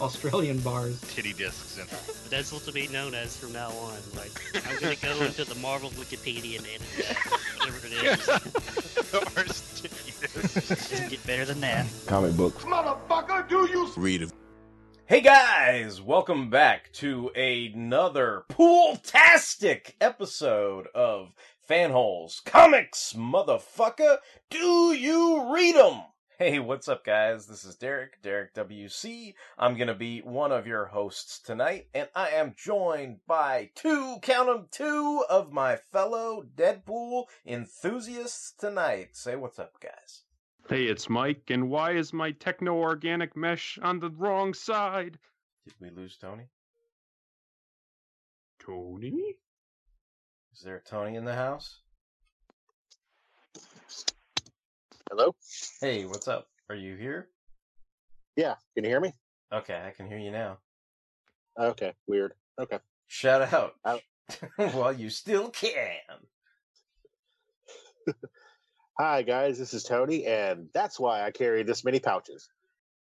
Australian bars. Titty discs and But that's what to be known as from now on. Like, I'm going to go into the Marvel Wikipedia and edit that, whatever it is. Ours titty discs. Doesn't get better than that. Comic books. Motherfucker, do you Read them. Hey guys, welcome back to another pool-tastic episode of Fanholes Comics, motherfucker. Do you read 'em? Hey, what's up guys? This is Derek, Derek WC. I'm gonna be one of your hosts tonight, and I am joined by two, count 'em, two of my fellow Deadpool enthusiasts tonight. Say what's up, guys. Hey, it's Mike, and why is my techno organic mesh on the wrong side? Did we lose Tony? Tony? Is there a Tony in the house? Hello? Hey, what's up? Are you here? Yeah, can you hear me? Okay, I can hear you now. Okay, weird. Okay. Shout out Out. while you still can. Hi, guys, this is Tony, and that's why I carry this many pouches.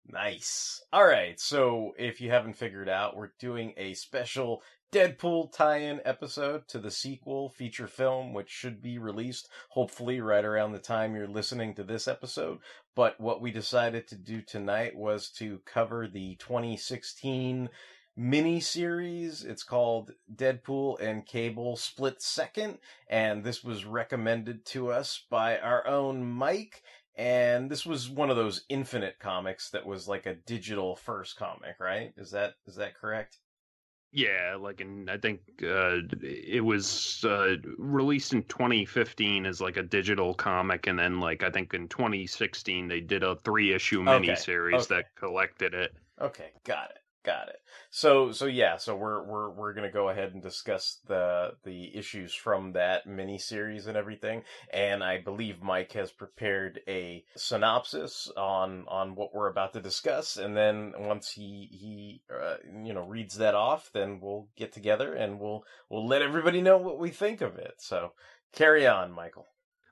Nice. All right, so if you haven't figured out, we're doing a special Deadpool tie-in episode to the sequel feature film, which should be released hopefully right around the time you're listening to this episode. But what we decided to do tonight was to cover the 2016 mini series. It's called Deadpool and Cable Split Second, and this was recommended to us by our own Mike. And this was one of those infinite comics that was like a digital first comic, right? Is that is that correct? Yeah, like in I think uh, it was uh, released in 2015 as like a digital comic, and then like I think in 2016 they did a three issue Okay, miniseries okay. that collected it. Okay, got it. Got it. So so yeah, so we're we're we're gonna go ahead and discuss the the issues from that miniseries and everything. And I believe Mike has prepared a synopsis on on what we're about to discuss. And then once he he uh, you know reads that off, then we'll get together and we'll we'll let everybody know what we think of it. So carry on, Michael.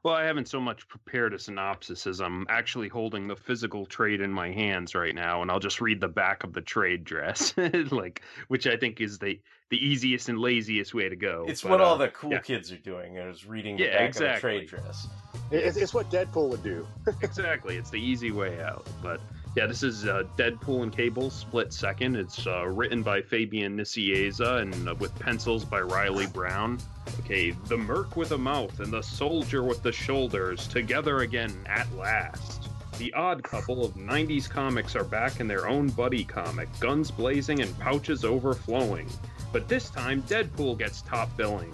Well, I haven't so much prepared a synopsis as I'm actually holding the physical trade in my hands right now, and I'll just read the back of the trade dress, like which I think is the the easiest and laziest way to go. It's But, what all uh, the cool yeah. kids are doing is reading the Yeah, back exactly. of the trade dress. It's, it's what Deadpool would do. exactly. It's the easy way out. But yeah, this is uh, Deadpool and Cable split second. It's uh, written by Fabian Nicieza and uh, with pencils by Reilly Brown. Okay, the merc with a mouth and the soldier with the shoulders together again at last. The odd couple of 90s comics are back in their own buddy comic, guns blazing and pouches overflowing. But this time, Deadpool gets top billing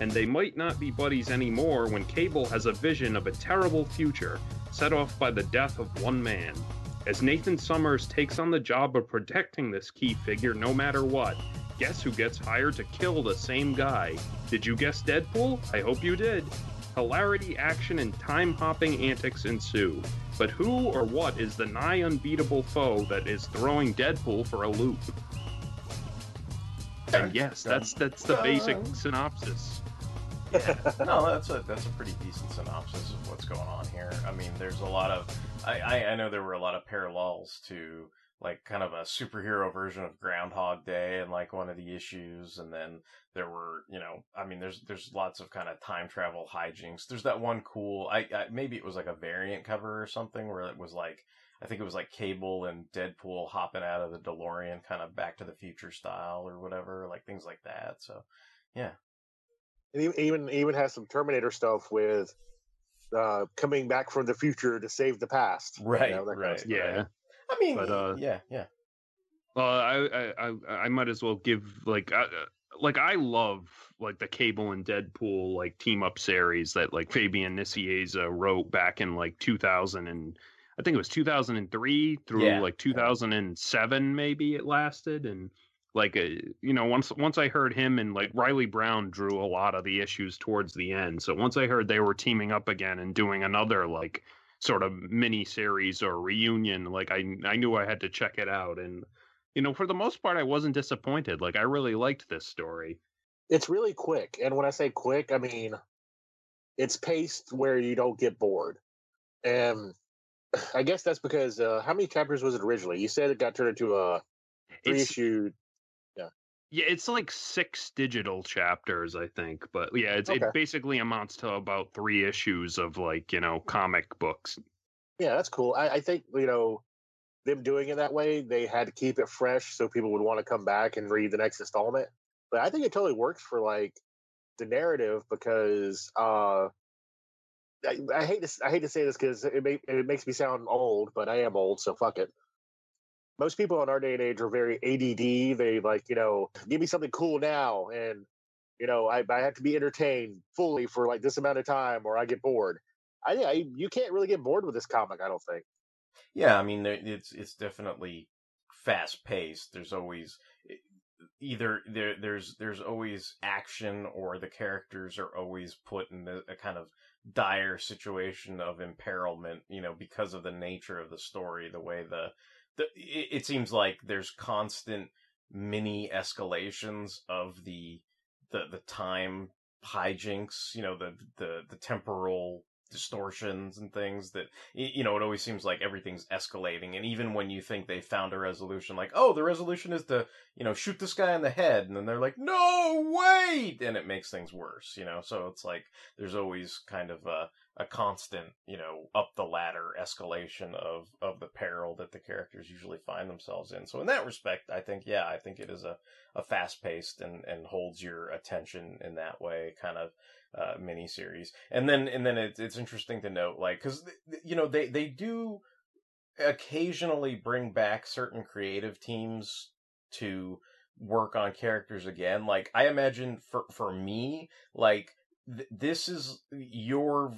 and they might not be buddies anymore when Cable has a vision of a terrible future set off by the death of one man. As Nathan Summers takes on the job of protecting this key figure no matter what, guess who gets hired to kill the same guy? Did you guess Deadpool? I hope you did. Hilarity, action, and time hopping antics ensue. But who or what is the nigh unbeatable foe that is throwing Deadpool for a loop? And yes, that's that's the basic synopsis. Yeah. no, that's a that's a pretty decent synopsis of what's going on here. I mean, there's a lot of I, I, I know there were a lot of parallels to like kind of a superhero version of Groundhog Day and like one of the issues, and then there were you know I mean there's there's lots of kind of time travel hijinks. There's that one cool I, I maybe it was like a variant cover or something where it was like I think it was like Cable and Deadpool hopping out of the DeLorean, kind of Back to the Future style or whatever, like things like that. So, yeah, And e- even even has some Terminator stuff with uh, coming back from the future to save the past. you Right, know, kind of right. Yeah. I mean, But, uh, yeah, yeah, Well, I, I I I might as well give like uh, like I love like the Cable and Deadpool like team up series that like Fabian Nicieza wrote back in like 2000 and I think it was 2003 through Yeah. like 2007 maybe it lasted and like uh, you know once once I heard him and like Reilly Brown drew a lot of the issues towards the end. So once I heard they were teaming up again and doing another like sort of mini series or reunion like I I knew I had to check it out and you know, for the most part, I wasn't disappointed. Like, I really liked this story. It's really quick, and when I say quick, I mean it's paced where you don't get bored. And I guess that's because uh, how many chapters was it originally? You said it got turned into a three It's, issue. Yeah, it's like six digital chapters, I think. But yeah, it's, Okay. it basically amounts to about three issues of like you know comic books. Yeah, that's cool. I, I think you know them doing it that way, they had to keep it fresh so people would want to come back and read the next installment. But I think it totally works for like the narrative because uh, I, I hate to I hate to say this because it may, it makes me sound old, but I am old, so fuck it. Most people in our day and age are very ADD. They like you know give me something cool now, and you know I, I have to be entertained fully for like this amount of time, or I get bored. I, I you can't really get bored with this comic. I don't think. yeah. I mean, it's it's definitely fast paced. There's always either there there's there's always action or the characters are always put in a, a kind of dire situation of imperilment you know because of the nature of the story the way the the it, seems like there's constant mini escalations of the the the time hijinks you know the the the temporal distortions and things that you know it always seems like everything's escalating. And even when you think they found a resolution like oh the resolution is to you know shoot this guy in the head and then they're like no wait! And it makes things worse you know? So it's like there's always kind of a a constant you know up the ladder escalation of of the peril that the characters usually find themselves in so in that respect i think yeah i think it is a a fast paced and and holds your attention in that way kind of uh, mini series. And then and then it's it's interesting to note like because you know they they do occasionally bring back certain creative teams to work on characters again. Like I imagine for for me like this is your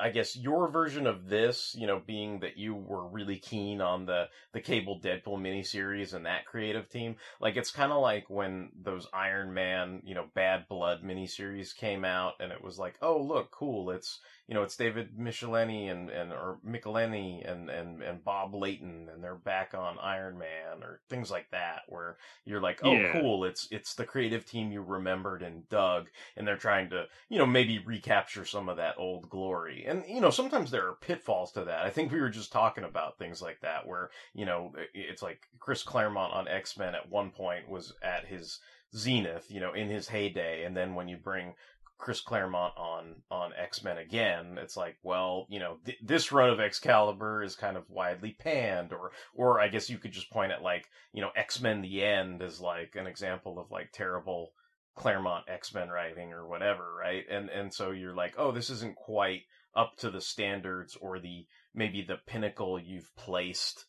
I guess your version of this, you know, being that you were really keen on the the Cable Deadpool miniseries and that creative team. Like it's kind of like when those Iron Man, you know, Bad Blood miniseries came out, and it was like, oh look, cool, it's you know, it's David Michelinie and and or Michelinie and and and Bob Layton, and they're back on Iron Man or things like that, where you're like, oh Yeah. cool, it's it's the creative team you remembered and dug, and they're trying to you know maybe recapture some of that old glory. And you know, sometimes there are pitfalls to that. I think we were just talking about things like that, where you know, it's like Chris Claremont on X Men at one point was at his zenith, you know, in his heyday, and then when you bring Chris Claremont on on X Men again, it's like, well, you know, th- this run of Excalibur is kind of widely panned, or or I guess you could just point at like, you know, X Men: The End as like an example of like terrible Claremont X Men writing or whatever, right? And and so you're like, oh, this isn't quite up to the standards or the maybe the pinnacle you've placed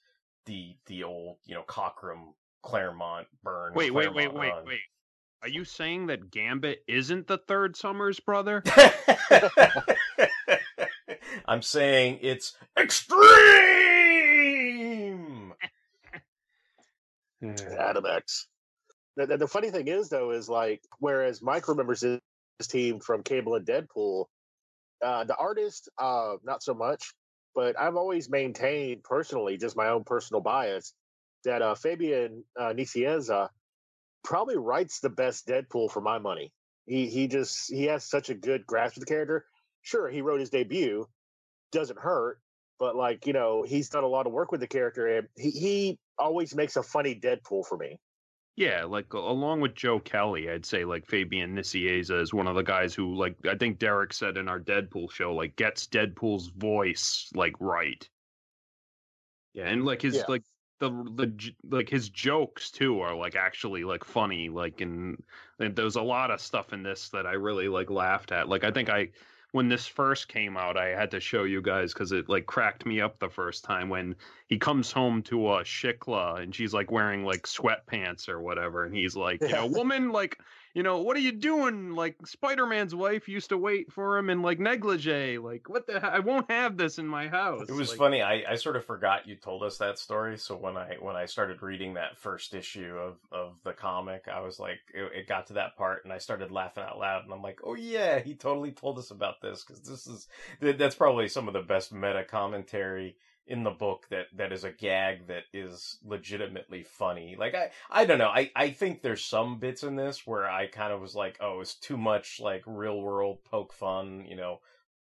the the old you know Cockrum Claremont Byrne. Wait, wait, wait, wait, run. wait. Are you saying that Gambit isn't the third Summers brother? I'm saying it's extreme. Adam X. The, the, funny thing is, though, is like, whereas Mike remembers his, his team from Cable and Deadpool, uh, the artist, uh, not so much. But I've always maintained personally, just my own personal bias, that uh, Fabian uh, Nicieza probably writes the best Deadpool for my money. He he just he has such a good grasp of the character. Sure, he wrote his debut, doesn't hurt, but like you know, he's done a lot of work with the character, and he he always makes a funny Deadpool for me. Yeah, like along with Joe Kelly, I'd say like Fabian Nicieza is one of the guys who, like I think Derek said in our Deadpool show, like gets Deadpool's voice like right. Yeah, and like his Yeah. like the the like his jokes too are like actually like funny. Like and, and there's a lot of stuff in this that I really like laughed at. Like I think I when this first came out, I had to show you guys because it like cracked me up the first time when he comes home to a Shiklah and she's like wearing like sweatpants or whatever, and he's like, you know, Yeah. woman, like, you know, what are you doing? Like Spider Man's wife used to wait for him in like negligee. Like, what the? he- I won't have this in my house. It was Like, funny. I, I sort of forgot you told us that story. So when I when I started reading that first issue of, of the comic, I was like, it, it got to that part, and I started laughing out loud. And I'm like, oh yeah, he totally told us about this because this is that's probably some of the best meta commentary in the book that that is a gag that is legitimately funny. Like I I don't know. I I think there's some bits in this where I kind of was like, oh, it's too much like real world poke fun, you know,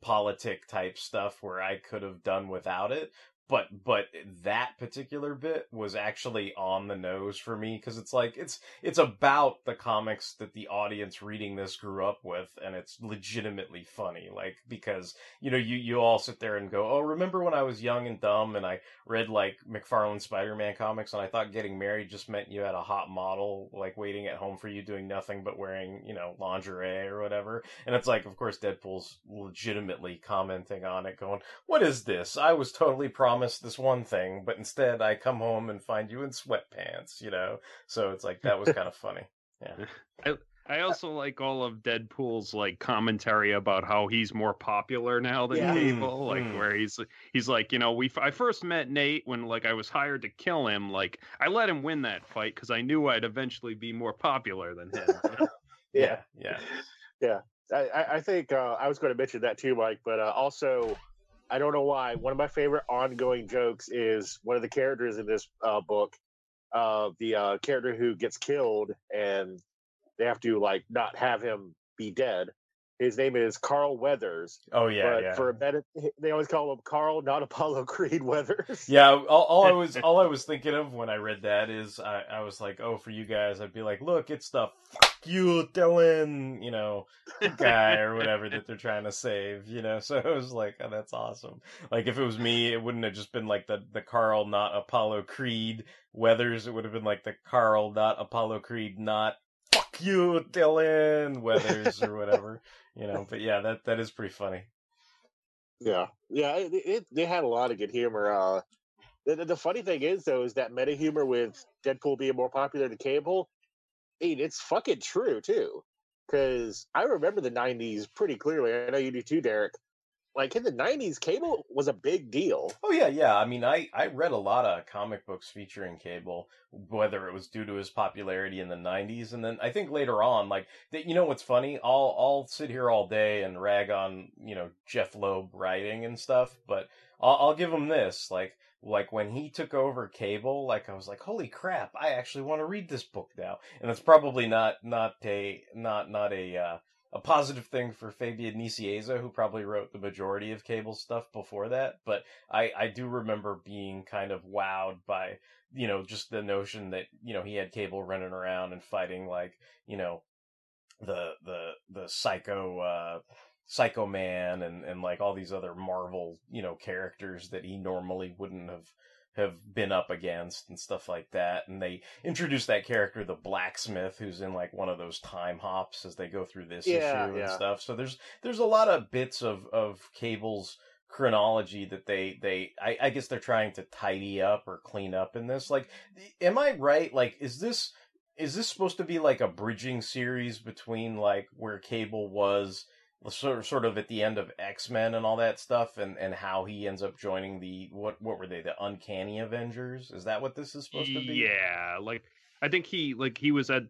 politic type stuff where I could have done without it. But but that particular bit was actually on the nose for me because it's like it's it's about the comics that the audience reading this grew up with, and it's legitimately funny. Like because you know you you all sit there and go, oh, remember when I was young and dumb and I read like McFarlane Spider-Man comics and I thought getting married just meant you had a hot model like waiting at home for you doing nothing but wearing you know lingerie or whatever. And it's like, of course, Deadpool's legitimately commenting on it, going, "What is this? I was totally promised this one thing, but instead I come home and find you in sweatpants." You know, so it's like that was kind of funny. Yeah. I, I also like all of Deadpool's like commentary about how he's more popular now than Yeah. Cable, like Mm. where he's he's like, you know, we I first met Nate when like I was hired to kill him, like I let him win that fight because I knew I'd eventually be more popular than him. you know? Yeah. Yeah. I, I- I think uh, I was going to mention that too, Mike. But uh, also, I don't know why. One of my favorite ongoing jokes is one of the characters in this uh, book, uh, the uh, character who gets killed, and they have to like not have him be dead. His name is Carl Weathers. Oh yeah. but yeah. for a better, they always call him Carl, not Apollo Creed Weathers. Yeah, all, all I was all I was thinking of when I read that is I, I was like, oh, for you guys, I'd be like, look, it's the fuck you, Dylan, you know, guy or whatever that they're trying to save, you know. So I was like, oh, that's awesome. Like if it was me, it wouldn't have just been like the the Carl, not Apollo Creed Weathers. It would have been like the Carl, not Apollo Creed, not fuck you, Dylan Weathers or whatever, you know. But yeah, that that is pretty funny. Yeah, yeah, it, it, they had a lot of good humor. Uh, the, the- funny thing is, though, is that meta humor with Deadpool being more popular than Cable, I mean, it's fucking true too. Because I remember the '90s pretty clearly. I know you do too, Derek. Like in the '90s, Cable was a big deal. Oh yeah, yeah. I mean, I I read a lot of comic books featuring Cable, whether it was due to his popularity in the '90s, and then I think later on, like that. You know what's funny? I'll I'll sit here all day and rag on you know Jeph Loeb writing and stuff, but I'll, I'll give him this. Like like when he took over Cable, like I was like, holy crap! I actually want to read this book now, and it's probably not not a not not a. Uh, a positive thing for Fabian Nicieza, who probably wrote the majority of Cable stuff before that. But I, I do remember being kind of wowed by, you know, just the notion that, you know, he had Cable running around and fighting like, you know, the, the, the psycho, uh, Psycho Man and, and like all these other Marvel, you know, characters that he normally wouldn't have have been up against and stuff like that. And they introduced that character, the blacksmith, who's in like one of those time hops as they go through this Yeah, issue and yeah. stuff. So there's there's a lot of bits of of Cable's chronology that they they I, I guess they're trying to tidy up or clean up in this. Like, am I right? Like, is this is this supposed to be like a bridging series between like where Cable was? Sort of, sort of at the end of X Men and all that stuff, and, and how he ends up joining the what what were they the Uncanny Avengers? Is that what this is supposed to be? Yeah, like I think he like he was at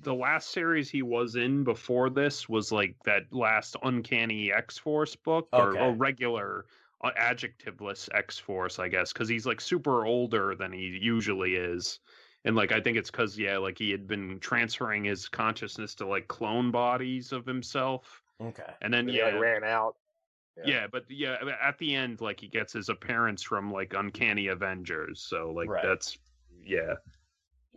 the last series he was in before this was like that last Uncanny X Force book or, Okay. or regular uh, adjectiveless X Force, I guess, because he's like super older than he usually is. And like I think it's because yeah, like he had been transferring his consciousness to like clone bodies of himself, Okay. and then And he yeah, like ran out. yeah, but yeah, at the end, like he gets his appearance from like Uncanny Avengers, so like Right. that's yeah.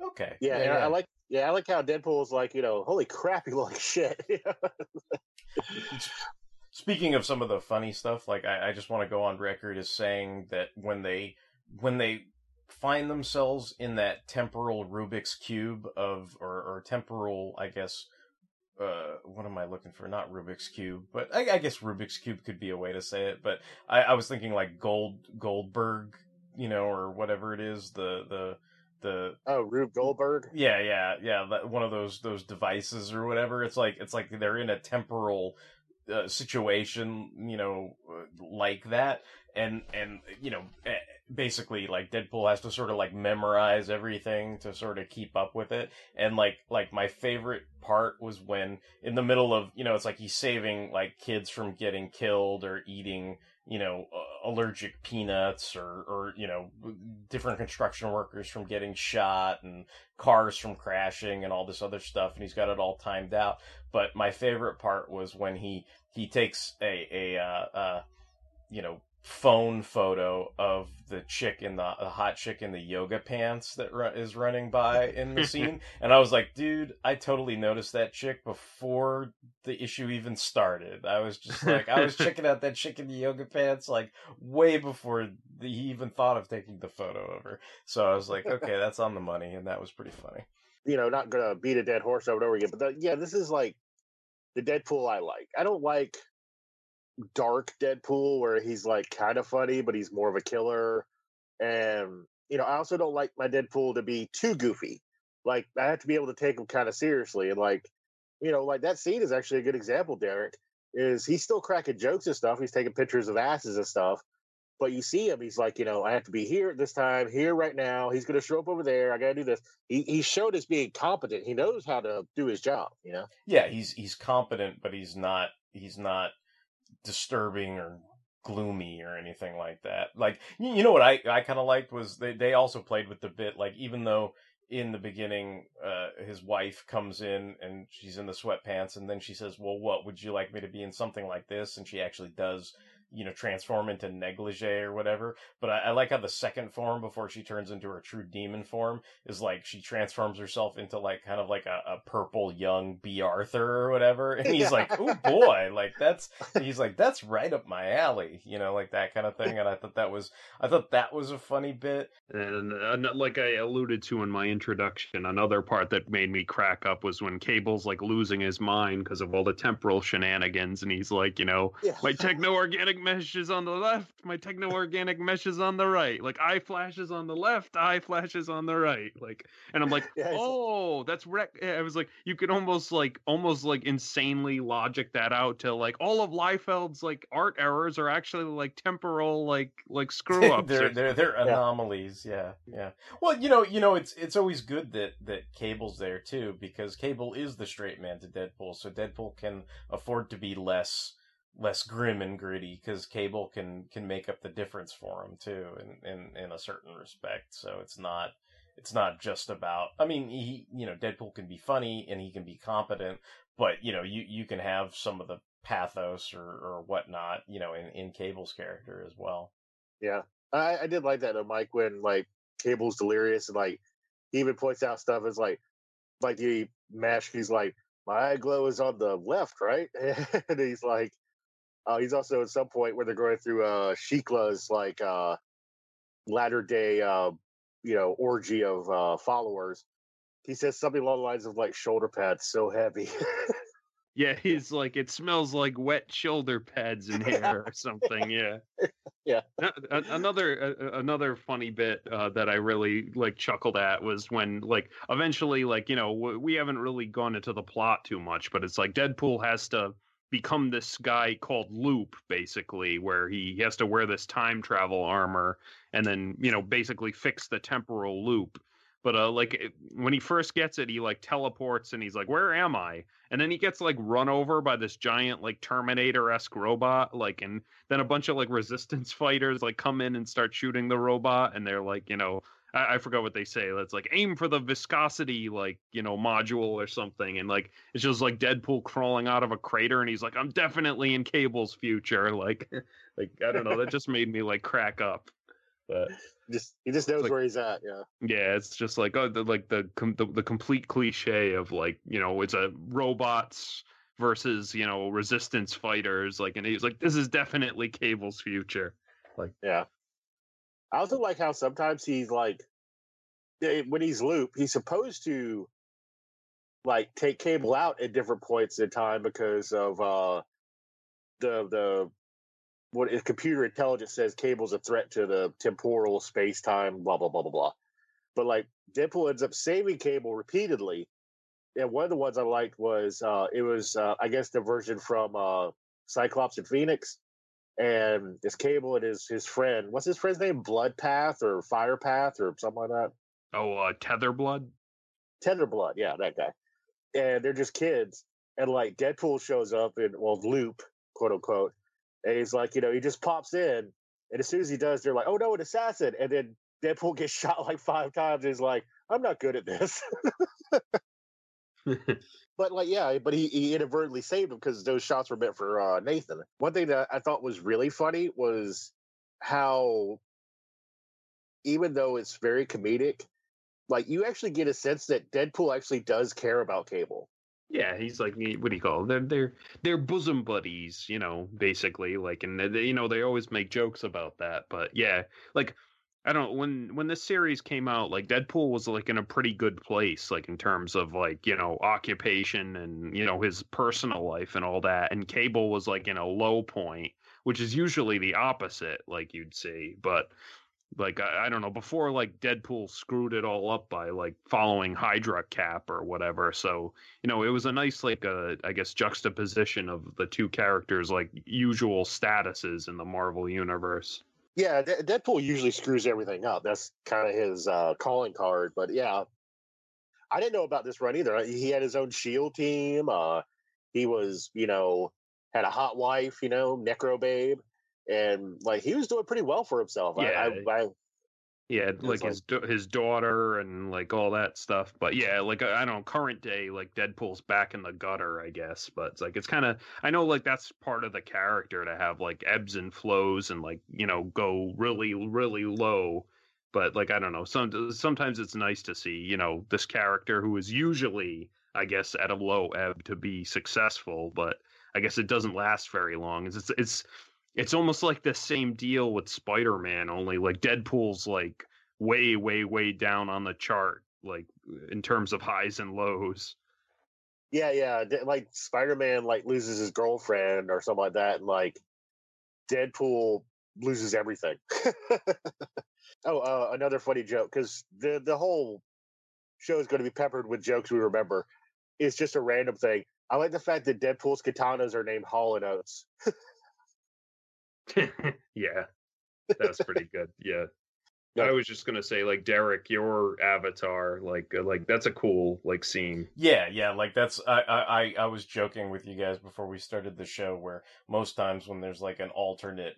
Okay. Yeah, and I, I like. Yeah, I like how Deadpool's like, you know, holy crap, you look like shit. Speaking of some of the funny stuff, like I, I just want to go on record as saying that when they when they find themselves in that temporal Rubik's cube of or, or temporal, I guess. Uh, what am I looking for? Not Rubik's cube, but I, I guess Rubik's cube could be a way to say it. But I, I was thinking like Gold Goldberg, you know, or whatever it is. The the the Oh, Rube Goldberg. yeah, yeah, yeah. That, one of those those devices or whatever. It's like it's like they're in a temporal uh, situation, you know, uh, like that, and and you know, basically like Deadpool has to sort of like memorize everything to sort of keep up with it. And like like my favorite part was when in the middle of you know it's like he's saving like kids from getting killed or eating you know allergic peanuts or or you know different construction workers from getting shot and cars from crashing and all this other stuff and he's got it all timed out but my favorite part was when he he takes a a uh, uh you know phone photo of the chick in the, the hot chick in the yoga pants that is running by in the scene. And i was like dude i totally noticed that chick before the issue even started. I was just like i was checking out that chick in the yoga pants like way before the, he even thought of taking the photo of her. So i was like okay that's on the money and that was pretty funny. You know, not gonna beat a dead horse over and over again, but the, yeah, this is like the Deadpool I like. I don't like dark Deadpool where he's like kind of funny, but he's more of a killer. And you know, I also don't like my Deadpool to be too goofy. Like I have to be able to take him kind of seriously. And like, you know, like that scene is actually a good example, Derek. Is he's still cracking jokes and stuff. He's taking pictures of asses and stuff. But you see him, he's like, you know, I have to be here at this time, here right now. He's gonna show up over there. I gotta do this. He he showed as being competent. He knows how to do his job, you know? yeah he's he's competent but he's not he's not disturbing or gloomy or anything like that. Like you, know what i i kind of liked was they they also played with the bit like even though in the beginning uh his wife comes in and she's in the sweatpants and then she says well what would you like me to be in something like this? And she actually does you know transform into negligee or whatever but I, I like how the second form before she turns into her true demon form is like she transforms herself into like kind of like a, a purple young Bea Arthur or whatever and he's like oh boy like that's he's like that's right up my alley you know like that kind of thing and I thought that was I thought that was a funny bit. And uh, like I alluded to in my introduction, another part that made me crack up was when Cable's like losing his mind because of all the temporal shenanigans, and he's like, you know, Yeah. my techno organic mesh is on the left, my techno organic mesh is on the right. Like eye flashes on the left, eye flashes on the right. Like, and I'm like, Yeah, oh, that's rec. I was like, you could almost like, almost like insanely logic that out to like all of Liefeld's like art errors are actually like temporal, like like screw ups. they're they're they're anomalies yeah yeah well you know you know it's it's always good that that cable's there too because cable is the straight man to deadpool so deadpool can afford to be less less grim and gritty because cable can can make up the difference for him too in in in a certain respect so it's not it's not just about i mean he you know deadpool can be funny and he can be competent but you know you you can have some of the pathos or or whatnot you know in in cable's character as well Yeah, I, I did like that though, Mike. When like Cable's delirious and like he even points out stuff as like like the mash. He's like, my eye glow is on the left, right? and he's like, uh, he's also at some point where they're going through uh Shiklah's like uh latter day uh you know orgy of uh followers. He says something along the lines of like shoulder pads so heavy. Yeah, he's like, it smells like wet shoulder pads in here or something. Yeah. Yeah. Another a- another funny bit uh, that I really like chuckled at was when like eventually like you know we haven't really gone into the plot too much, but it's like Deadpool has to become this guy called Loop basically, where he has to wear this time travel armor and then you know basically fix the temporal loop. But uh, like when he first gets it, he like teleports and he's like, "Where am I?" And then he gets like run over by this giant like Terminator esque robot, like, and then a bunch of like resistance fighters like come in and start shooting the robot, and they're like, you know, I, I forgot what they say. Let's like aim for the viscosity like you know module or something, and like it's just like Deadpool crawling out of a crater, and he's like, "I'm definitely in Cable's future." Like, like I don't know, that just made me like crack up. But just he just knows like- where he's at. Yeah. yeah, it's just like oh, the, like the, com- the the complete cliche of like you know it's a robots versus you know resistance fighters. Like, and he's like, this is definitely Cable's future. Like, Yeah. I also like how sometimes he's like, eh, when he's Loop, he's supposed to like take Cable out at different points in time because of uh the the what computer intelligence says Cable's a threat to the temporal space time, blah blah blah blah blah. But like Deadpool ends up saving Cable repeatedly. And one of the ones I liked was uh it was uh I guess the version from uh Cyclops and Phoenix. And this Cable and his his friend, what's his friend's name? Bloodpath or Firepath or something like that. Oh, uh, Tetherblood. Tenderblood, yeah, that guy. And they're just kids. And like Deadpool shows up in well, Loop, quote unquote. And he's like, you know, he just pops in. And as soon as he does, they're like, oh no, an assassin. And then Deadpool gets shot like five times and he's like, I'm not good at this. but like, yeah, but he, he inadvertently saved him because those shots were meant for uh, Nathan. One thing that I thought was really funny was how, even though it's very comedic, like you actually get a sense that Deadpool actually does care about Cable. Yeah, he's like what do you call it? They're they're they're bosom buddies, you know, basically. Like, and they, you know they always make jokes about that. But yeah, like I don't when when this series came out, like Deadpool was like in a pretty good place, like in terms of like you know occupation and you know his personal life and all that, and Cable was like in a low point, which is usually the opposite, like you'd see. But like I, I don't know before like Deadpool screwed it all up by like following Hydra Cap or whatever. So you know it was a nice like uh, I guess juxtaposition of the two characters like usual statuses in the Marvel universe. Yeah, De- Deadpool usually screws everything up. That's kind of his uh, calling card. But yeah, I didn't know about this run either. He had his own Shield team. Uh, he was, you know, had a hot wife, you know, Necro Babe, and like he was doing pretty well for himself. Yeah. I, I, I Yeah, like his his daughter and like all that stuff. But yeah, like I I don't know, current day, like Deadpool's back in the gutter, I guess. But it's like it's kind of I know like that's part of the character to have like ebbs and flows and like you know go really really low. But like I don't know, some sometimes it's nice to see you know this character who is usually I guess at a low ebb to be successful, but I guess it doesn't last very long. It's it's it's, it's almost like the same deal with Spider-Man, only like Deadpool's like way way way down on the chart, like in terms of highs and lows. yeah, yeah, like Spider Man like loses his girlfriend or something like that, and like Deadpool loses everything. oh, uh, another funny joke because the the whole show is going to be peppered with jokes we remember. It's just a random thing. I like the fact that Deadpool's katanas are named Hall and Oates. yeah, that's pretty good. Yeah. I was just gonna say, like Derek, your avatar, like, uh, like that's a cool like scene. Yeah, yeah, like that's I, I I- I was joking with you guys before we started the show where most times when there's like an alternate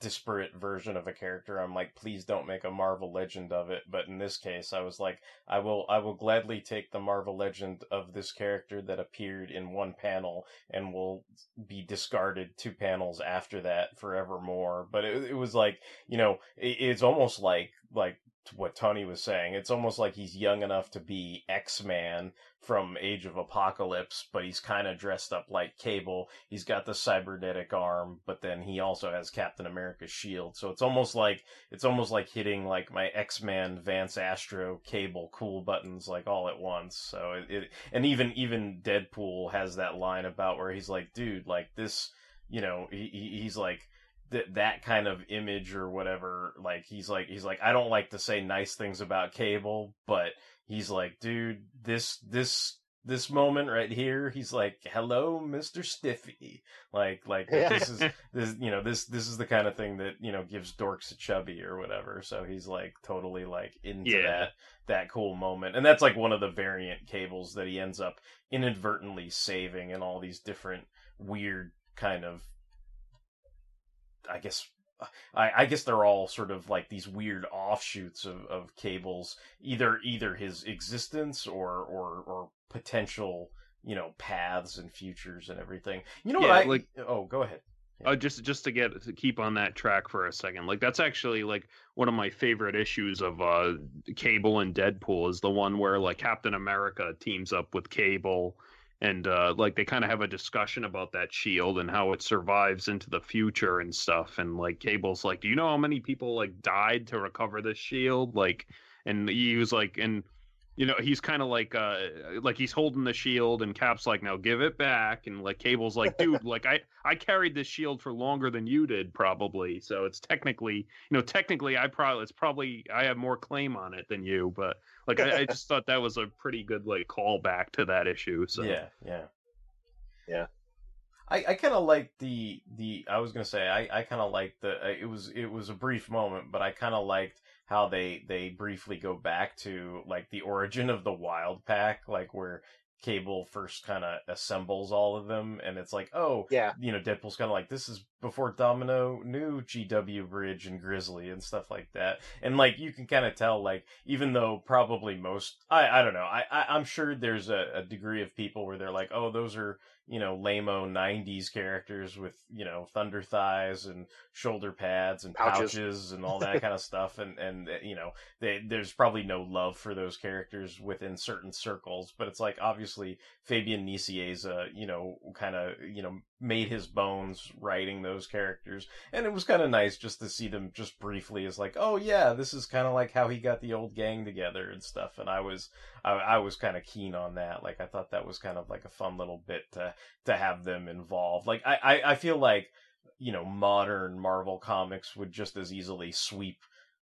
disparate version of a character I'm like please don't make a Marvel legend of it. But in this case I was like I will I will gladly take the Marvel legend of this character that appeared in one panel and will be discarded two panels after that forevermore. But it, it was like you know it, it's almost like like what Tony was saying. It's almost like he's young enough to be X Man from Age of Apocalypse, but he's kind of dressed up like Cable. He's got the cybernetic arm, but then he also has Captain America's shield. So it's almost like it's almost like hitting like my X Man Vance Astro Cable cool buttons like all at once. So it, it and even even Deadpool has that line about where he's like, dude, like this, you know, he, he- he's like that that kind of image or whatever like he's like he's like I don't like to say nice things about cable but he's like dude this this this moment right here he's like hello Mr. Stiffy like like this is this you know this this is the kind of thing that you know gives dorks a chubby or whatever so he's like totally like into Yeah. that that cool moment and that's like one of the variant cables that he ends up inadvertently saving in all these different weird kind of I guess I, I guess they're all sort of like these weird offshoots of, of cables, either either his existence or or or potential you know paths and futures and everything. You know Yeah, what I like- oh go ahead. Uh, just just to get to keep on that track for a second, like that's actually like one of my favorite issues of uh Cable and Deadpool is the one where like Captain America teams up with Cable, and uh, like they kind of have a discussion about that shield and how it survives into the future and stuff. And like Cable's like, do you know how many people like died to recover this shield? Like, and he was like, and you know, he's kind of like, uh, like he's holding the shield, and Cap's like, now give it back, and like Cable's like, dude, like I I carried this shield for longer than you did, probably. So it's technically, you know, technically I probably it's probably I have more claim on it than you, but like I, I just thought that was a pretty good like callback to that issue. So Yeah, yeah. Yeah. I, I kind of like the the I was gonna say I, I kind of liked the uh, it was it was a brief moment but I kind of liked how they they briefly go back to like the origin of the Wild Pack like where Cable first kind of assembles all of them and it's like oh Yeah. you know Deadpool's kind of like this is before Domino knew GW Bridge and Grizzly and stuff like that and like you can kind of tell like even though probably most I I don't know I, I I'm sure there's a, a degree of people where they're like oh those are you know, lameo '90s characters with you know thunder thighs and shoulder pads and pouches, Pouches. and all that kind of stuff, and and uh, you know, they, there's probably no love for those characters within certain circles, but it's like obviously Fabian Nicieza, you know, kind of you know made his bones writing those characters, and it was kind of nice just to see them just briefly as like, oh yeah, this is kind of like how he got the old gang together and stuff, and I was I, I was kind of keen on that. Like I thought that was kind of like a fun little bit to to have them involved. Like I, I, I feel like you know modern Marvel comics would just as easily sweep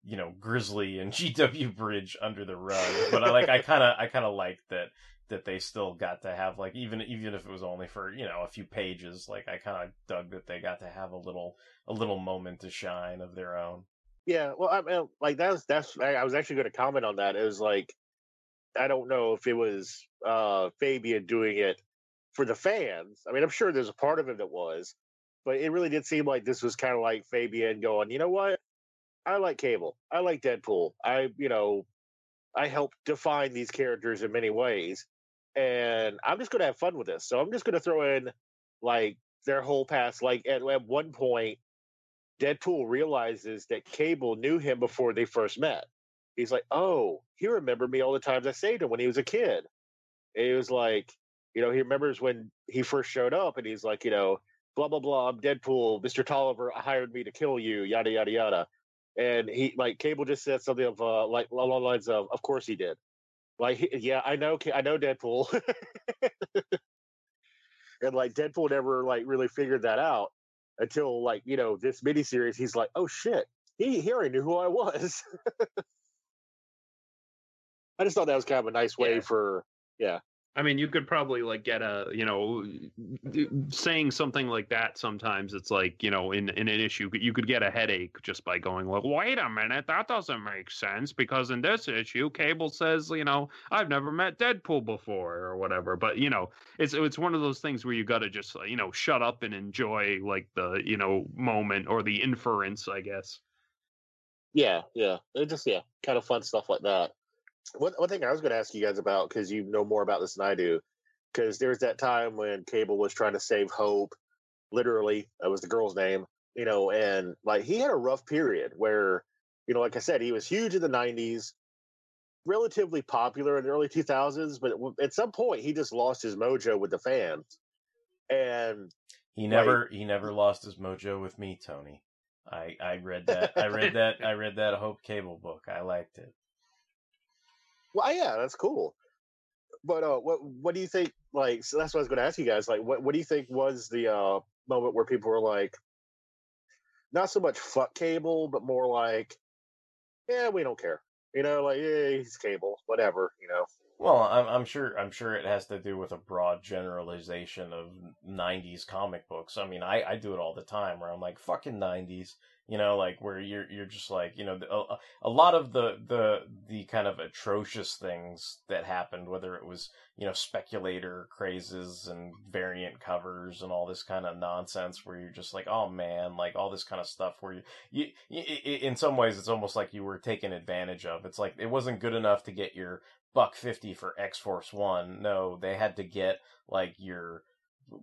you know Grizzly and GW Bridge under the rug. But I like I kind of I kind of like that that they still got to have like even even if it was only for you know a few pages. Like I kind of dug that they got to have a little a little moment to shine of their own. Yeah, well, I mean, like that's that's I was actually going to comment on that. It was like I don't know if it was uh Fabian doing it for the fans. I mean, I'm sure there's a part of it that was, but it really did seem like this was kind of like Fabian going, you know what? I like Cable. I like Deadpool. I, you know, I helped define these characters in many ways, and I'm just going to have fun with this. So I'm just going to throw in like their whole past. Like at, at one point, Deadpool realizes that Cable knew him before they first met. He's like, "Oh, he remembered me all the times I saved him when he was a kid." And he was like, you know, he remembers when he first showed up, and he's like, you know, blah blah blah. I'm Deadpool. Mister Tolliver hired me to kill you. Yada yada yada. And he like Cable just said something of uh, like along the lines of, "Of course he did." Like, yeah, I know, I know Deadpool. and like Deadpool never like really figured that out until like you know this miniseries. He's like, "Oh shit, he he already knew who I was." I just thought that was kind of a nice way Yeah. for yeah. I mean, you could probably like get a, you know, saying something like that. Sometimes it's like, you know, in in an issue, you could get a headache just by going like, wait a minute, that doesn't make sense because in this issue, Cable says, you know, I've never met Deadpool before or whatever. But you know, it's it's one of those things where you got to just, you know, shut up and enjoy like the, you know, moment or the inference, I guess. Yeah, yeah. Just yeah, kind of fun stuff like that. One one thing I was going to ask you guys about because you know more about this than I do, because there was that time when Cable was trying to save Hope. Literally, that was the girl's name. You know, and like he had a rough period where, you know, like I said, he was huge in the '90s, relatively popular in the early 2000s, but at some point he just lost his mojo with the fans. And He never he never lost his mojo with me, Tony. I I read that I read that I read that Hope Cable book. I liked it. Well, yeah, that's cool. But uh, what what do you think? Like, so that's what I was going to ask you guys. Like, what what do you think was the uh, moment where people were like, not so much fuck cable, but more like, yeah, we don't care. You know, like, yeah, he's cable, whatever. You know. Well, I'm, I'm sure. I'm sure it has to do with a broad generalization of '90s comic books. I mean, I, I do it all the time, where I'm like, "Fucking '90s," you know, like where you're you're just like, you know, a, a lot of the the the kind of atrocious things that happened, whether it was you know speculator crazes and variant covers and all this kind of nonsense, where you're just like, "Oh man," like all this kind of stuff, where you, you, you in some ways, it's almost like you were taken advantage of. It's like it wasn't good enough to get your buck fifty for X Force One. No, they had to get like your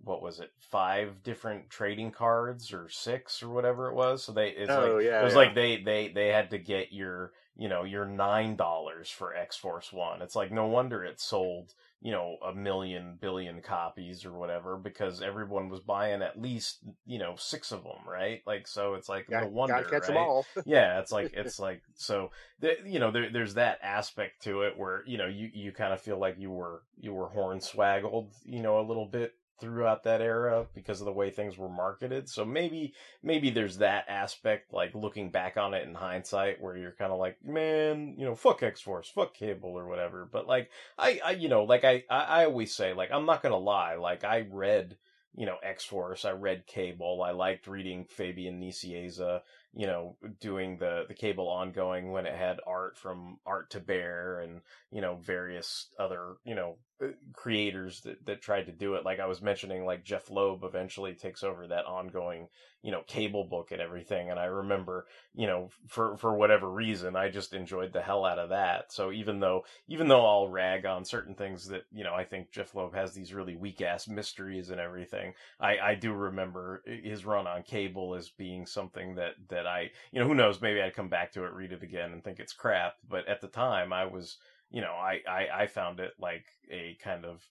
what was it, five different trading cards or six or whatever it was. So they it's Oh, like yeah, it was yeah. like they they they had to get your you know your nine dollars for X Force One. It's like no wonder it sold you know, a million billion copies or whatever because everyone was buying at least, you know, six of them, right? Like, so it's like, Got- no wonder, catch right? them all. yeah, it's like, it's like, so, th- you know, there, there's that aspect to it where, you know, you, you kind of feel like you were, you were hornswaggled, you know, a little bit throughout that era because of the way things were marketed. So maybe maybe there's that aspect, like looking back on it in hindsight, where you're kind of like, man, you know, fuck X Force, fuck Cable or whatever. But like, I, I, you know, like I, I, I always say, like, I'm not gonna lie, like I read. You know, X Force. I read Cable. I liked reading Fabian Nicieza. You know, doing the the Cable ongoing when it had art from Art Thibert and you know various other you know Uh, creators that that tried to do it. Like I was mentioning, like Jeph Loeb eventually takes over that ongoing you know cable book and everything. And i remember you know for for whatever reason i just enjoyed the hell out of that. So even though even though i'll rag on certain things that you know i think jeph loeb has these really weak ass mysteries and everything i i do remember his run on cable as being something that that i you know who knows? Maybe i'd come back to it read it again and think it's crap. But at the time i was you know i i, I found it like a kind of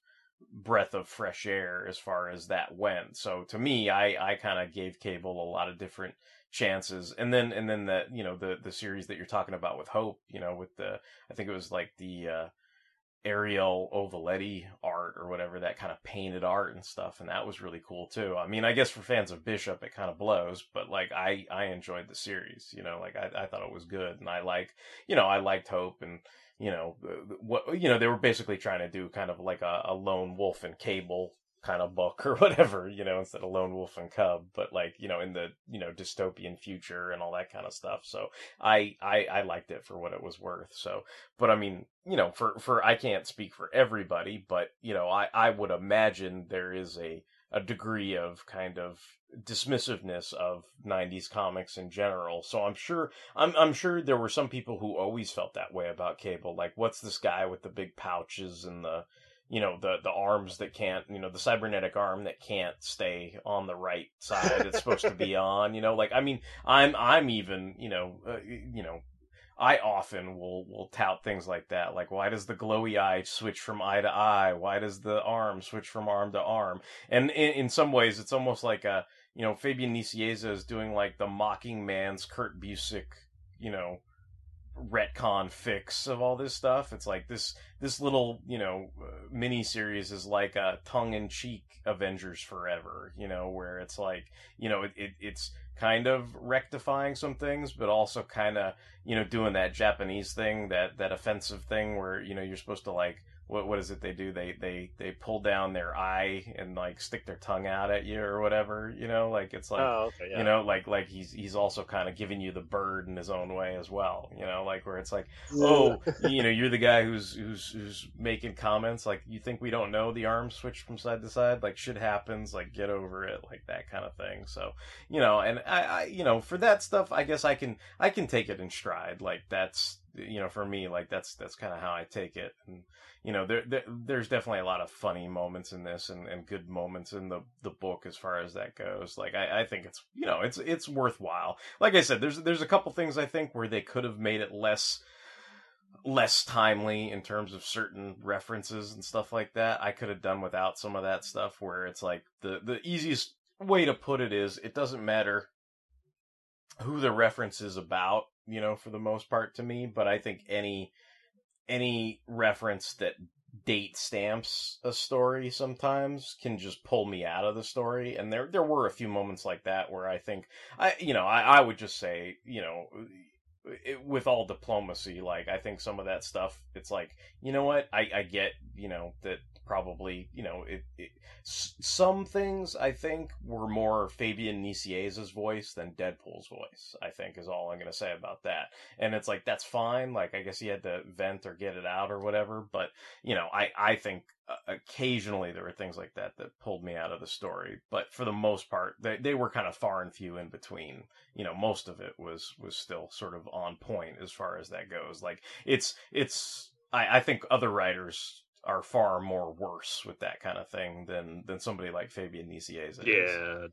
breath of fresh air as far as that went. So to me, I, I kind of gave cable a lot of different chances. And then, and then the, you know, the, the series that you're talking about with Hope, you know, with the, I think it was like the, uh, Ariel Olivetti art or whatever, that kind of painted art and stuff. And that was really cool too. I mean, I guess for fans of Bishop, it kind of blows, but like I, I enjoyed the series, you know, like I, I thought it was good. And I like, you know, I liked Hope and, you know, uh, what, you know, they were basically trying to do kind of like a, a lone wolf and cable kind of book or whatever, you know, instead of lone wolf and cub, but like, you know, in the, you know, dystopian future and all that kind of stuff. So I, I, I liked it for what it was worth. So, but I mean, you know, for, for, I can't speak for everybody, but, you know, I, I would imagine there is a, a degree of kind of dismissiveness of 90s comics in general. So I'm sure I'm I'm sure there were some people who always felt that way about Cable. Like what's this guy with the big pouches and the you know the the arms that can't you know the cybernetic arm that can't stay on the right side it's supposed to be on you know like i mean i'm i'm even you know uh, you know I often will will tout things like that, like why does the glowy eye switch from eye to eye? Why does the arm switch from arm to arm? And in, in some ways, it's almost like a you know Fabian Nicieza is doing like the mocking man's Kurt Busiek, you know, retcon fix of all this stuff. It's like this this little you know uh, mini series is like a tongue in cheek Avengers Forever, you know, where it's like you know it, it it's kind of rectifying some things, but also kind of you know doing that Japanese thing, that that offensive thing where you know you're supposed to like what what is it they do? They they they pull down their eye and like stick their tongue out at you or whatever. You know, like it's like oh, okay, yeah. you know, like like he's he's also kind of giving you the bird in his own way as well. You know, like where it's like, oh, you know, you're the guy who's who's who's making comments like you think we don't know the arm switch from side to side, like shit happens, like get over it, like that kind of thing. So you know, and I, I you know for that stuff, I guess I can I can take it in stride. Like that's you know for me like that's that's kind of how I take it. And you know there, there there's definitely a lot of funny moments in this and, and good moments in the the book as far as that goes. Like I, I think it's you know it's it's worthwhile. Like I said there's there's a couple things I think where they could have made it less less timely in terms of certain references and stuff like that. I could have done without some of that stuff where it's like the the easiest way to put it is it doesn't matter who the reference is about you know for the most part to me but I think any any reference that date stamps a story sometimes can just pull me out of the story. And there there were a few moments like that where I think I you know I, I would just say you know it, with all diplomacy like I think some of that stuff it's like you know what? I I get you know that probably you know it, it some things I think were more Fabian Nicieza's voice than Deadpool's voice I think is all I'm going to say about that. And it's like that's fine like I guess he had to vent or get it out or whatever but you know I I think uh, occasionally there were things like that that pulled me out of the story but for the most part they they were kind of far and few in between. You know most of it was was still sort of on point as far as that goes. Like it's it's I I think other writers are far more worse with that kind of thing than than somebody like Fabian Nicieza is. Yeah,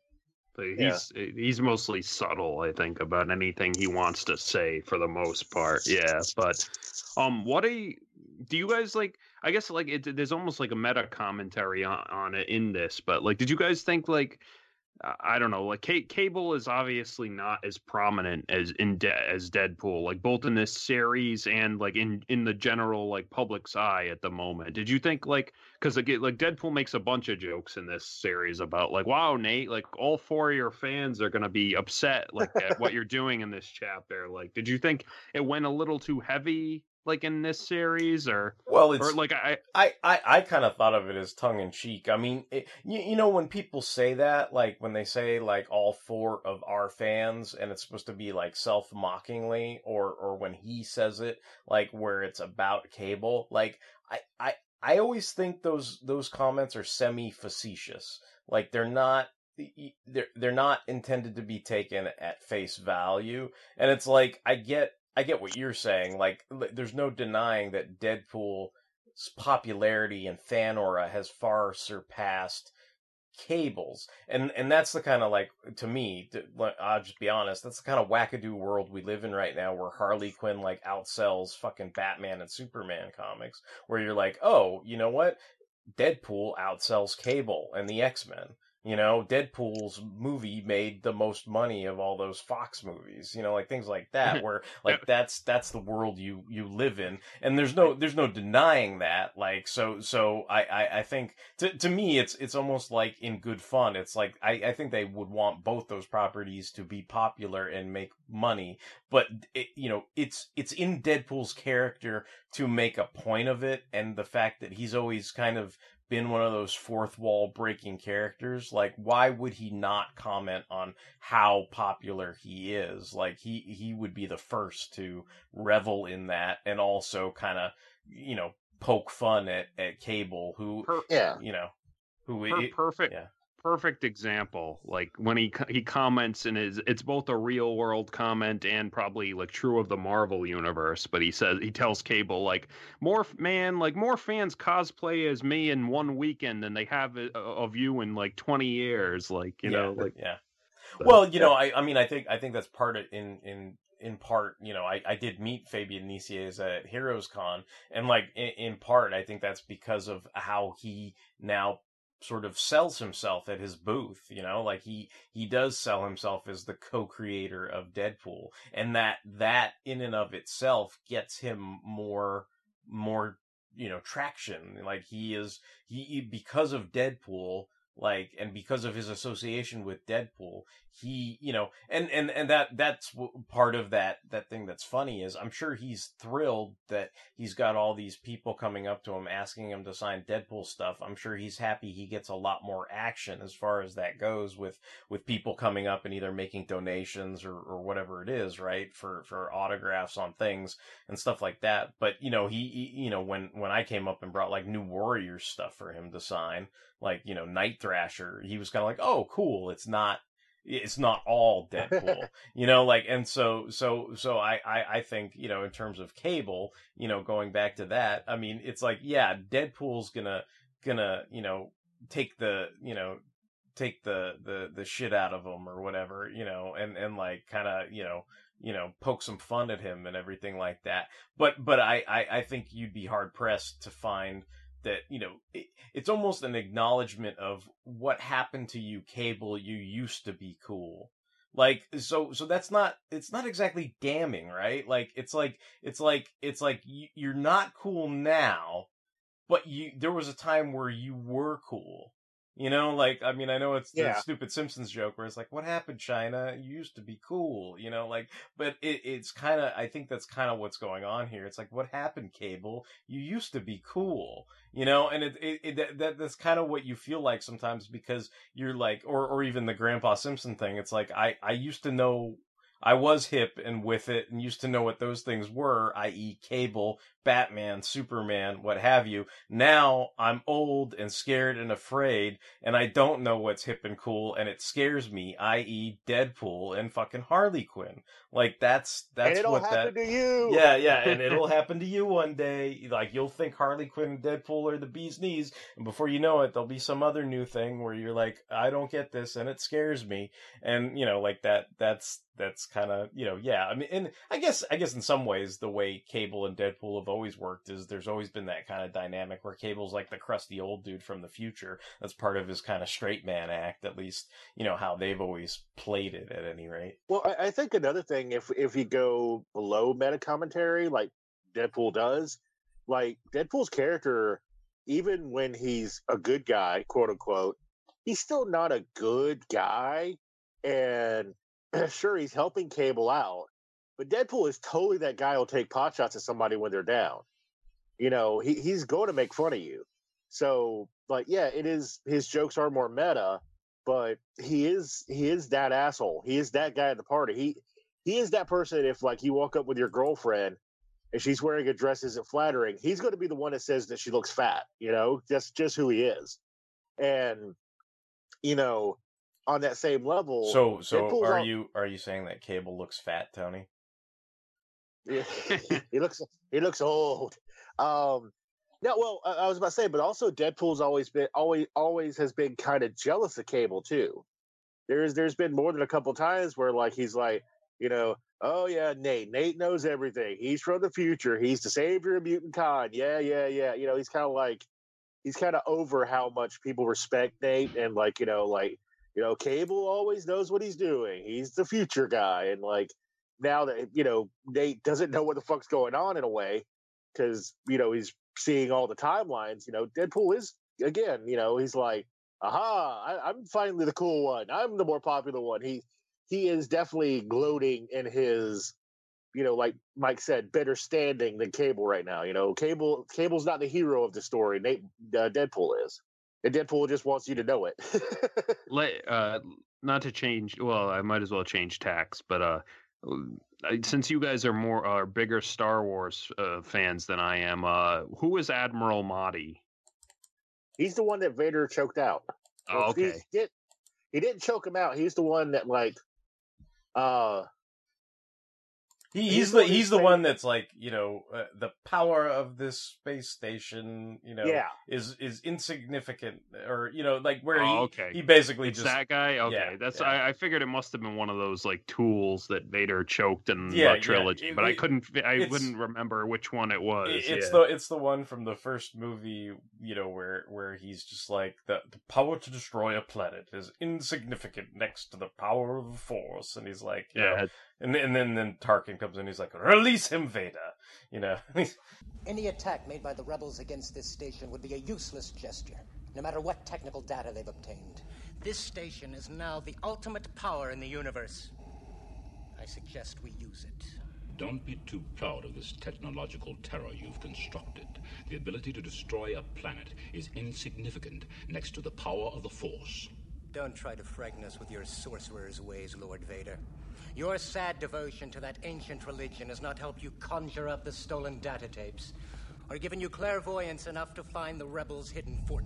But he's he's mostly subtle, I think, about anything he wants to say for the most part. Yeah, but um, what a do you guys like? I guess like it, there's almost like a meta commentary on, on it in this, but like, did you guys think like? I- don't know. Like C- Cable is obviously not as prominent as in De- as Deadpool, like both in this series and like in in the general like public's eye at the moment. Did you think like because like, like Deadpool makes a bunch of jokes in this series about like wow Nate like all four of your fans are gonna be upset like at what you're doing in this chapter. Like, did you think it went a little too heavy like in this series or Well, it's or like I I, I, I kind of thought of it as tongue in cheek. I mean, it, you, you know, when people say that, like when they say like all four of our fans, and it's supposed to be like self mockingly, or or when he says it, like where it's about cable, like I, I, I always think those those comments are semi facetious. Like they're not they're they're not intended to be taken at face value, and it's like I get I get what you're saying. Like there's no denying that Deadpool's popularity and fan aura has far surpassed cables and and that's the kind of like to me to, i'll just be honest that's the kind of wackadoo world we live in right now where harley quinn like outsells fucking batman and superman comics where you're like oh you know what deadpool outsells cable and the x-men you know deadpool's movie made the most money of all those fox movies you know like things like that where like that's that's the world you you live in. And there's no there's no denying that like so so i i, I think to, to me it's it's almost like in good fun. It's like I, I think they would want both those properties to be popular and make money but it, you know it's it's in deadpool's character to make a point of it and the fact that he's always kind of been one of those fourth wall breaking characters like why would he not comment on how popular he is like he he would be the first to revel in that and also kind of you know poke fun at at cable who per- Yeah. you know who per- it- perfect yeah. Perfect example like when he he comments and is it's both a real world comment and probably like true of the marvel universe but he says he tells cable like more man like more fans cosplay as me in one weekend than they have uh, of you in like 20 years like you yeah, know like yeah so, well you yeah. know i i mean i think i think that's part of in in in part, you know, I, I did meet Fabian Nicieza at Heroes Con, and like in, in part, I think that's because of how he now sort of sells himself at his booth you know like he he does sell himself as the co-creator of deadpool and that that in and of itself gets him more more you know traction. Like he is he because of deadpool like and because of his association with deadpool he you know and and and that that's part of that that thing that's funny is i'm sure he's thrilled that he's got all these people coming up to him asking him to sign deadpool stuff. I'm sure he's happy he gets a lot more action as far as that goes with with people coming up and either making donations or or whatever it is right for for autographs on things and stuff like that. But you know he, he you know when when i came up and brought like new warriors stuff for him to sign like you know night thrasher he was kind of like oh cool it's not it's not all Deadpool, you know, like, and so, so, so I, I, I think, you know, in terms of cable, you know, going back to that, I mean, it's like, yeah, Deadpool's gonna, gonna, you know, take the, you know, take the, the, the shit out of him or whatever, you know, and, and like kind of, you know, you know, poke some fun at him and everything like that. But, but I, I, I think you'd be hard pressed to find that you know it, it's almost an acknowledgement of what happened to you cable you used to be cool. Like so so that's not it's not exactly damning right? Like it's like it's like it's like you, you're not cool now but you there was a time where you were cool you know like i mean i know it's Yeah. the stupid simpsons joke where it's like what happened china? You used to be cool you know like but it, it's kind of i think that's kind of what's going on here. It's like what happened cable? You used to be cool you know and it, it, it that- that that's kind of what you feel like sometimes because you're like or or even the grandpa simpson thing. It's like i i used to know I was hip and with it and used to know what those things were, i.e., Cable, Batman, Superman, what have you. Now I'm old and scared and afraid, and I don't know what's hip and cool, and it scares me, i.e., Deadpool and fucking Harley Quinn. Like that's that's and it'll what happen that. to you. Yeah, yeah, and it'll happen to you one day. Like you'll think Harley Quinn and Deadpool are the bee's knees, and before you know it, there'll be some other new thing where you're like, I don't get this, and it scares me, and you know, like that. That's that's kind of you know, yeah. I mean, and I guess I guess in some ways the way Cable and Deadpool have always worked is there's always been that kind of dynamic where Cable's like the crusty old dude from the future. That's part of his kind of straight man act, at least you know how they've always played it at any rate. Well, I, I think another thing, if if you go below meta commentary, like Deadpool does, like Deadpool's character, even when he's a good guy, quote unquote, he's still not a good guy. And sure, he's helping Cable out, but Deadpool is totally that guy who'll take pot shots at somebody when they're down. You know, he, he's going to make fun of you. So, like, yeah, it is. His jokes are more meta, but he is he is that asshole. He is that guy at the party. He he is that person. If like you walk up with your girlfriend and she's wearing a dress isn't flattering, he's going to be the one that says that she looks fat. You know, that's just who he is. And you know, on that same level, So, so are all- you are you saying that Cable looks fat, Tony? Yeah, he looks he looks old. Um, no, well, I, I was about to say, but also Deadpool's always been always always has been kind of jealous of Cable too. There's there's been more than a couple times where like he's like, you know, oh yeah, Nate, Nate knows everything. He's from the future. He's the savior of mutant con. Yeah, yeah, yeah. You know, he's kind of like he's kind of over how much people respect Nate and like you know like you know Cable always knows what he's doing. He's the future guy and like now that you know Nate doesn't know what the fuck's going on in a way because you know he's seeing all the timelines. You know, Deadpool is again. You know, he's like, aha, I, I'm finally the cool one. I'm the more popular one. He he is definitely gloating in his. You know, like Mike said, better standing than Cable right now. You know, Cable Cable's not the hero of the story. Nate uh, Deadpool is, and Deadpool just wants you to know it. Let, uh, not to change. Well, I might as well change tax, but uh, since you guys are more are bigger Star Wars uh, fans than I am, uh, who is Admiral Motti? He's the one that Vader choked out. Oh, okay. He, did, he didn't choke him out. He's the one that like uh He, He's he's the the one he's the one that's like you know uh, the power of this space station you know Yeah. is is insignificant or you know like where Oh, he okay. he basically It's just that guy. Okay, yeah, that's yeah. I, I figured it must have been one of those like tools that Vader choked in Yeah, yeah, the trilogy, it- but I couldn't. I wouldn't remember which one it was. It- It's yeah. the it's the one from the first movie, you know, where where he's just like the, the power to destroy a planet is insignificant next to the power of the Force, and he's like, you Yeah, know, and then and then then Tarkin comes in, he's like, release him, Vader, you know. Any attack made by the rebels against this station would be a useless gesture, no matter what technical data they've obtained. This station is now the ultimate power in the universe. I suggest we use it. Don't be too proud of this technological terror you've constructed. The ability to destroy a planet is insignificant next to the power of the Force. Don't try to frighten us with your sorcerer's ways, Lord Vader. Your sad devotion to that ancient religion has not helped you conjure up the stolen data tapes, or given you clairvoyance enough to find the rebels' hidden fort.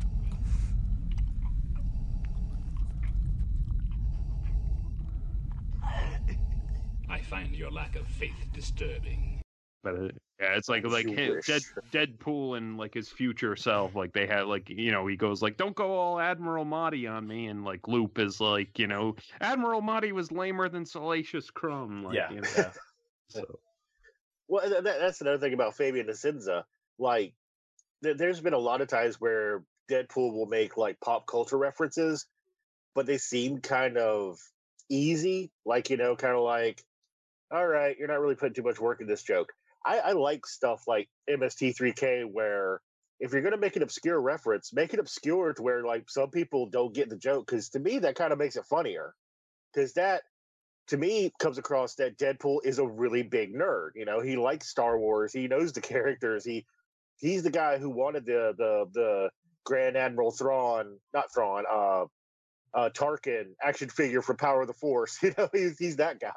I find your lack of faith disturbing. But yeah, it's like like You him. Dead, Deadpool and like his future self. Like they had like you know he goes like don't go all Admiral Motti on me, and like Loop is like you know Admiral Motti was lamer than Salacious Crumb. Like, Yeah. you know, so well that, that's another thing about Fabian Nicieza. Like th- there's been a lot of times where Deadpool will make like pop culture references, but they seem kind of easy. Like, you know, kind of like, all right, you're not really putting too much work in this joke. I, I like stuff like MST3K where if you're gonna make an obscure reference, make it obscure to where like some people don't get the joke. Because to me, that kind of makes it funnier. Because that, to me, comes across that Deadpool is a really big nerd. You know, he likes Star Wars. He knows the characters. He he's the guy who wanted the the the Grand Admiral Thrawn, not Thrawn, uh, uh, Tarkin action figure from Power of the Force. You know, he's he's that guy.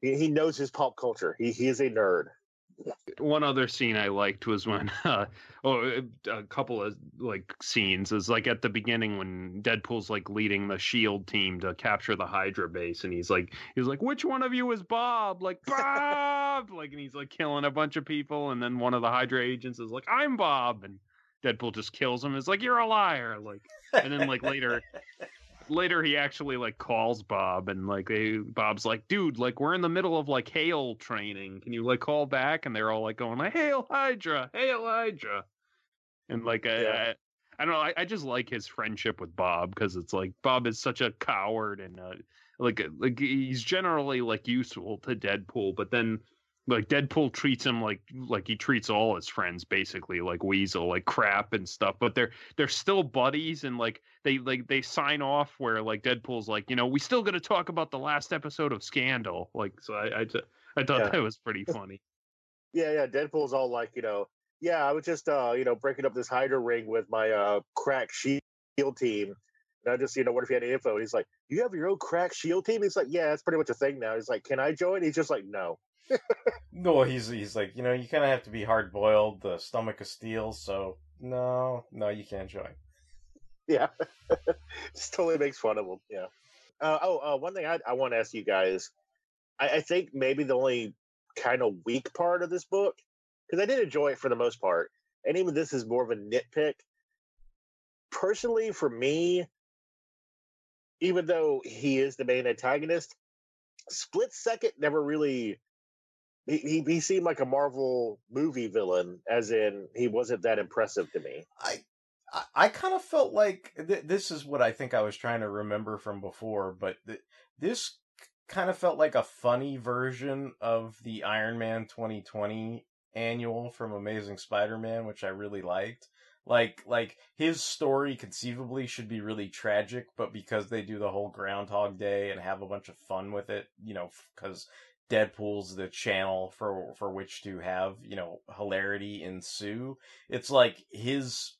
He, he knows his pop culture. He he is a nerd. one other scene I liked was when, uh, oh, a couple of like scenes is like at the beginning when Deadpool's like leading the Shield team to capture the Hydra base, and he's like, he's like, which one of you is Bob? Like Bob, like, and he's like killing a bunch of people, and then one of the Hydra agents is like, I'm Bob, and Deadpool just kills him. It's like, you're a liar, like, and then like later. Later, he actually like calls Bob, and like they, Bob's like, "Dude, like we're in the middle of like hail training. Can you like call back?" And they're all like going, like, "Hail Hydra, hail Hydra," and like I, I, I don't know. I, I just like his friendship with Bob because it's like Bob is such a coward and uh, like like he's generally like useful to Deadpool, but then like Deadpool treats him like like he treats all his friends basically like Weasel like crap and stuff but they're they're still buddies and like they like they sign off where like Deadpool's like you know we still got to talk about the last episode of Scandal like so I I, I thought Yeah. that was pretty funny Yeah, yeah. Deadpool's all like, you know, yeah, I was just, uh, you know, breaking up this Hydra ring with my uh crack shield team. And I just, you know, what if you had any info? And he's like, you have your own crack shield team? He's like, yeah, that's pretty much a thing now. He's like, can I join? He's just like, no. No, he's he's like, you know, you kind of have to be hard boiled, the stomach of steel. So no, no, you can't join. Yeah, just totally makes fun of him. Yeah. Uh, oh, uh, one thing I, I want to ask you guys, I, I think maybe the only kind of weak part of this book, because I did enjoy it for the most part, and even this is more of a nitpick. Personally, for me, even though he is the main antagonist, Split Second never really. He, he, he seemed like a Marvel movie villain, as in he wasn't that impressive to me. I I, I kind of felt like th- this is what I think I was trying to remember from before, but th- this kind of felt like a funny version of the Iron Man 2020 annual from Amazing Spider-Man, which I really liked. Like like his story conceivably should be really tragic, but because they do the whole Groundhog Day and have a bunch of fun with it, you know, because Deadpool's the channel for for which to have you know hilarity ensue. It's like his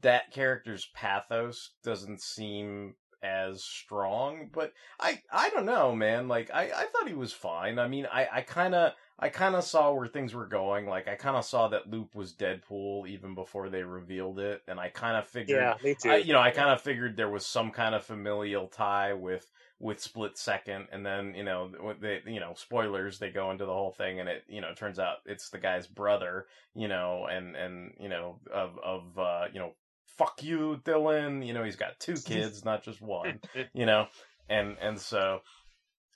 that character's pathos doesn't seem as strong, but I I don't know, man. Like I I thought he was fine. I mean, I I kind of I kind of saw where things were going. Like I kind of saw that Loop was Deadpool even before they revealed it, and I kind of figured, Yeah, me too. I, you know, I kind of figured there was some kind of familial tie with with Split Second, and then you know they you know spoilers they go into the whole thing, and it you know turns out it's the guy's brother, you know, and and you know of of uh, you know fuck you Dylan, you know he's got two kids, not just one, you know, and and so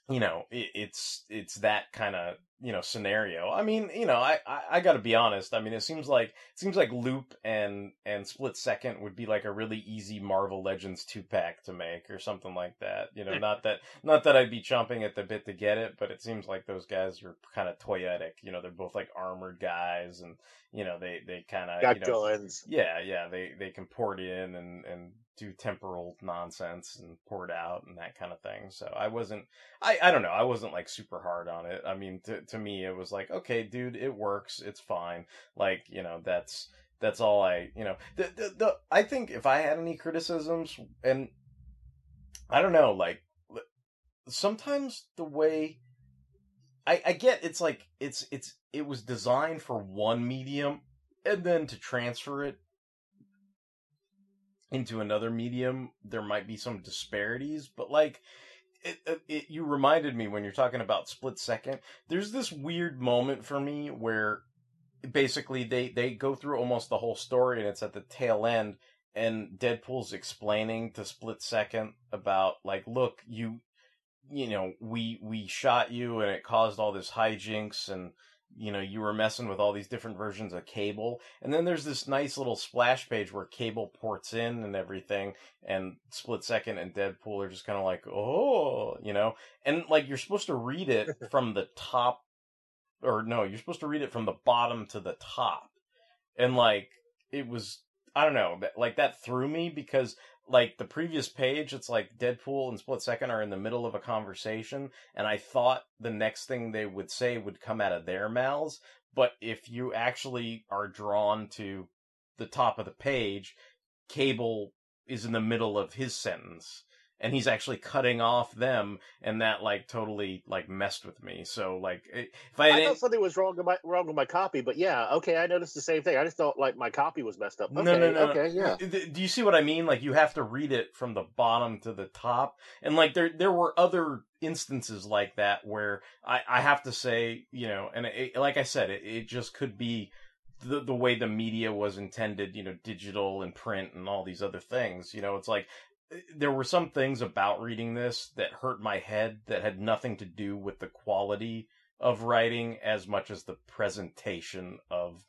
you know it, it's it's that kind of you know scenario i mean you know I, I i gotta be honest i mean it seems like it seems like loop and and split second would be like a really easy marvel legends two pack to make or something like that you know not that not that i'd be chomping at the bit to get it but it seems like those guys are kind of toyetic you know they're both like armored guys and you know they they kind of Got you know, guns. yeah yeah they they can port in and and do temporal nonsense and pour it out and that kind of thing. So i wasn't i i don't know i wasn't like super hard on it. I mean to, to me it was like okay dude it works it's fine. Like you know that's that's all i you know the, the, the i think if i had any criticisms and i don't know like sometimes the way I, I get it's like it's it's it was designed for one medium and then to transfer it into another medium there might be some disparities but like it, it, it you reminded me when you're talking about split second there's this weird moment for me where basically they they go through almost the whole story and it's at the tail end and Deadpool's explaining to Split Second about like look you you know we we shot you and it caused all this hijinks and you know you were messing with all these different versions of cable. And then there's this nice little splash page where cable ports in and everything and split second and deadpool are just kind of like oh you know? And like you're supposed to read it from the top or no you're supposed to read it from the bottom to the top. And like it was i don't know like that threw me because like the previous page it's like deadpool and split second are in the middle of a conversation and i thought the next thing they would say would come out of their mouths but if you actually are drawn to the top of the page cable is in the middle of his sentence and he's actually cutting off them, and that like totally like messed with me. So like, if I, I thought something was wrong with my wrong with my copy, but yeah, okay, I noticed the same thing. I just thought like my copy was messed up. Okay, no, no, no. okay, yeah. Do you see what I mean? Like you have to read it from the bottom to the top, and like there there were other instances like that where I I have to say, you know, and it, like I said, it, it just could be the the way the media was intended, you know, digital and print and all these other things. You know, it's like there were some things about reading this that hurt my head that had nothing to do with the quality of writing as much as the presentation of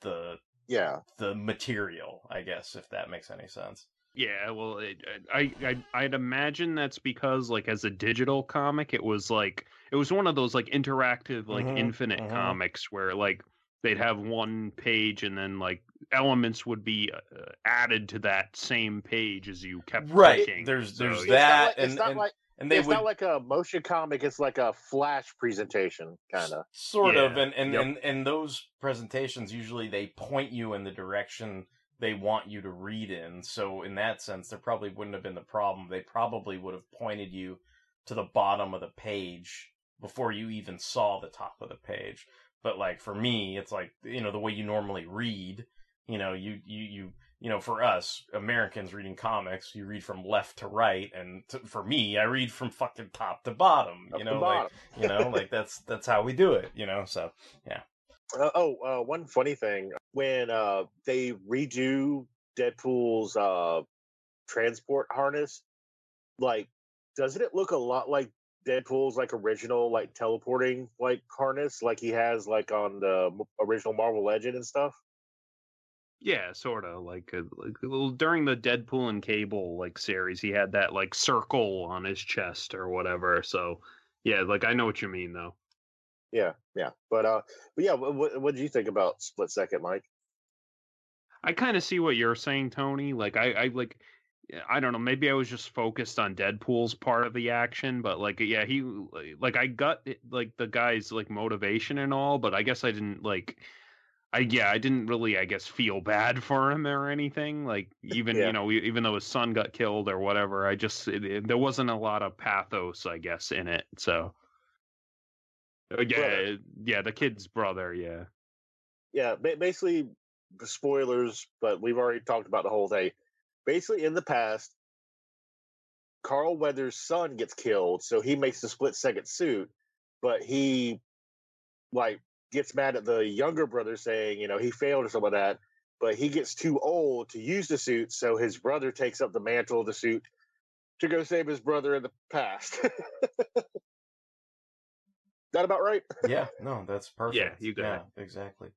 the yeah the material i guess if that makes any sense Yeah, well, it, I, I I'd imagine that's because like as a digital comic, it was like it was one of those like interactive like Mhm, infinite mhm. comics where like they'd have one page and then like elements would be uh, added to that same page as you kept Right, clicking. there's- there's yeah. that, It's not like, it's and- not and- like and they it's would not like a motion comic. It's like a flash presentation, kind of. sort of and and, yep. and and those presentations usually they point you in the direction they want you to read in so in that sense there probably wouldn't have been the problem they probably would have pointed you to the bottom of the page before you even saw the top of the page but like for me it's like you know the way you normally read you know you you you you know for us americans reading comics you read from left to right and to, for me i read from fucking top to bottom Up you know like you know like that's that's how we do it you know so yeah. Uh, oh, uh, one funny thing when uh, they redo Deadpool's uh, transport harness, like, doesn't it look a lot like Deadpool's like original like teleporting like harness, like he has like on the original Marvel Legend and stuff? Yeah, sort of like, uh like well, during the Deadpool and Cable like series, he had that like circle on his chest or whatever. So yeah, like I know what you mean though. Yeah, yeah. But uh, but yeah, what what did you think about Split Second, Mike? I kind of see what you're saying, Tony. Like I, I like I don't know, maybe I was just focused on Deadpool's part of the action, but like yeah, he like I got like the guy's like motivation and all, but I guess I didn't like I yeah, I didn't really I guess feel bad for him or anything. Like even Yeah. you know, even though his son got killed or whatever, I just it, it- there wasn't a lot of pathos, I guess, in it. So Uh, yeah, Brother. yeah, the kid's brother, yeah. yeah, ba- basically spoilers, but we've already talked about the whole thing. Basically, in the past, Carl Weathers' son gets killed, so he makes the split second suit, but he like gets mad at the younger brother saying, you know, he failed or some of that. But he gets too old to use the suit, so his brother takes up the mantle of the suit to go save his brother in the past. that about right? yeah no that's perfect Yeah, you got yeah exactly say,